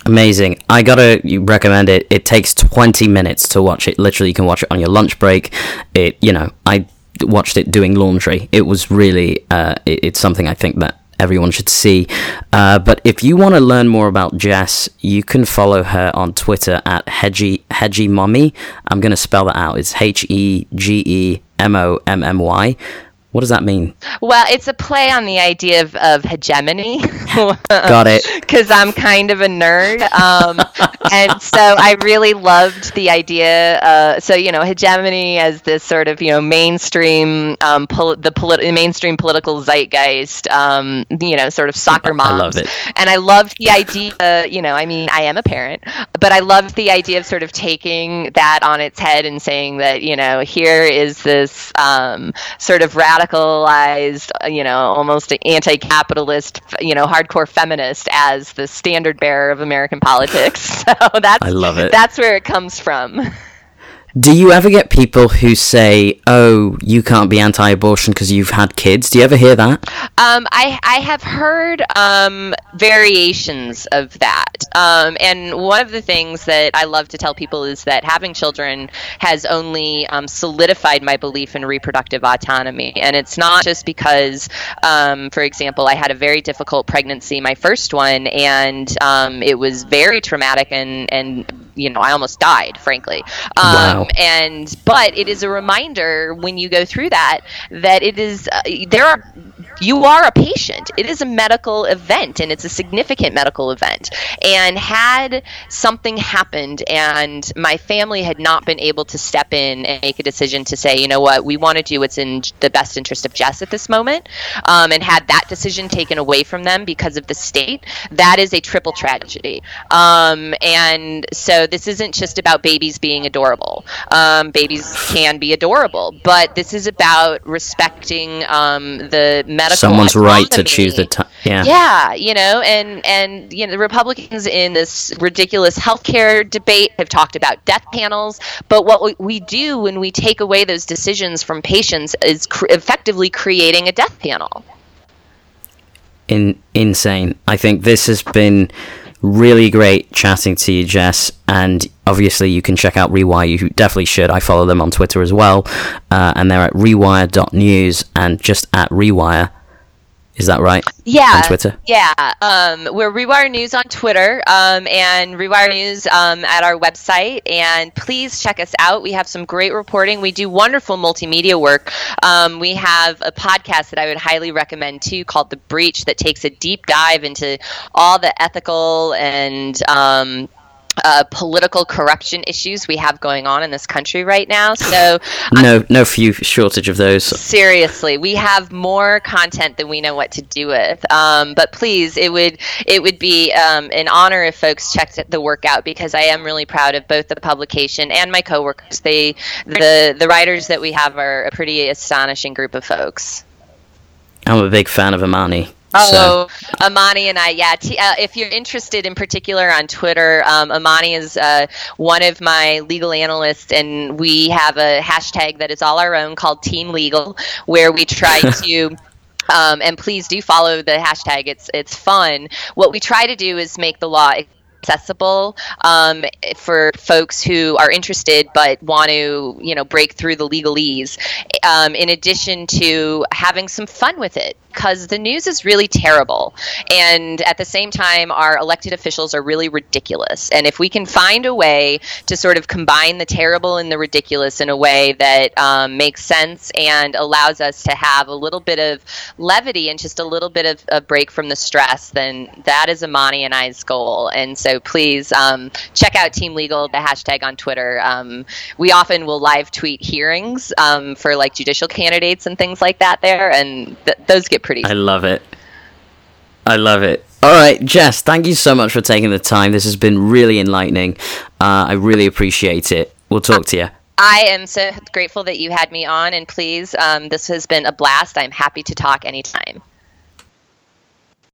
Amazing. I gotta recommend it. It takes 20 minutes to watch it. Literally, you can watch it on your lunch break. It, you know, I watched it doing laundry. It was really, uh, it, it's something I think that everyone should see. Uh, but if you want to learn more about Jess, you can follow her on Twitter at Hedgie Hedgie Mommy. I'm going to spell that out. It's H E G E M O M M Y. What does that mean? Well, it's a play on the idea of, of hegemony. Got it. Because I'm kind of a nerd. Um, and so I really loved the idea. Uh, so, you know, hegemony as this sort of, you know, mainstream, um, pol- the politi- mainstream political zeitgeist, um, you know, sort of soccer moms. I love it. And I loved the idea, you know, I mean, I am a parent, but I loved the idea of sort of taking that on its head and saying that, you know, here is this um, sort of radical radicalized, you know, almost anti-capitalist, you know, hardcore feminist as the standard bearer of American politics. So that's I love it. That's where it comes from. Do you ever get people who say, "Oh, you can't be anti-abortion because you've had kids"? Do you ever hear that? Um, I I have heard um, variations of that, um, and one of the things that I love to tell people is that having children has only um, solidified my belief in reproductive autonomy, and it's not just because, um, for example, I had a very difficult pregnancy, my first one, and um, it was very traumatic and and you know, I almost died, frankly. And but it is a reminder when you go through that that it is uh, there are you are a patient. It is a medical event and it's a significant medical event. And had something happened and my family had not been able to step in and make a decision to say, you know what, we want to do what's in the best interest of Jess at this moment, um, and had that decision taken away from them because of the state, that is a triple tragedy. Um, and so this isn't just about babies being adorable. Um, babies can be adorable, but this is about respecting um, the medical. Someone's autonomy. right to choose the time. Yeah. Yeah, you know, and and you know, the Republicans in this ridiculous healthcare debate have talked about death panels, but what we do when we take away those decisions from patients is cr- effectively creating a death panel. In insane. I think this has been really great chatting to you, Jess. And obviously, you can check out Rewire. You definitely should. I follow them on Twitter as well. Uh, and they're at rewire.news and just at Rewire. Is that right? Yeah. On Twitter? Yeah. Um, we're Rewire News on Twitter um, and Rewire News um, at our website. And please check us out. We have some great reporting. We do wonderful multimedia work. Um, we have a podcast that I would highly recommend too called The Breach that takes a deep dive into all the ethical and um, uh, political corruption issues we have going on in this country right now. So no, um, no few shortage of those. Seriously, we have more content than we know what to do with. Um, but please, it would it would be um, an honor if folks checked the work out because I am really proud of both the publication and my coworkers. They the the writers that we have are a pretty astonishing group of folks. I'm a big fan of Imani. Oh, so. Imani and I, yeah. T- uh, if you're interested in particular on Twitter, um, Imani is uh, one of my legal analysts, and we have a hashtag that is all our own called Team Legal, where we try to Um, and please do follow the hashtag. It's it's fun. What we try to do is make the law accessible um, for folks who are interested but want to, you know, break through the legalese. Um, in addition to having some fun with it, because the news is really terrible, and at the same time, our elected officials are really ridiculous. And if we can find a way to sort of combine the terrible and the ridiculous in a way that um, makes sense and allows us to have a little bit of levity and just a little bit of a break from the stress, then that is Imani and I's goal. And so please um, check out Team Legal, the hashtag on Twitter. Um, we often will live tweet hearings um, for like judicial candidates and things like that there, and th- those get pretty. I love it. I love it. All right, Jess, thank you so much for taking the time. This has been really enlightening. Uh, I really appreciate it. We'll talk to you. I am so grateful that you had me on, and please, um, this has been a blast. I'm happy to talk anytime.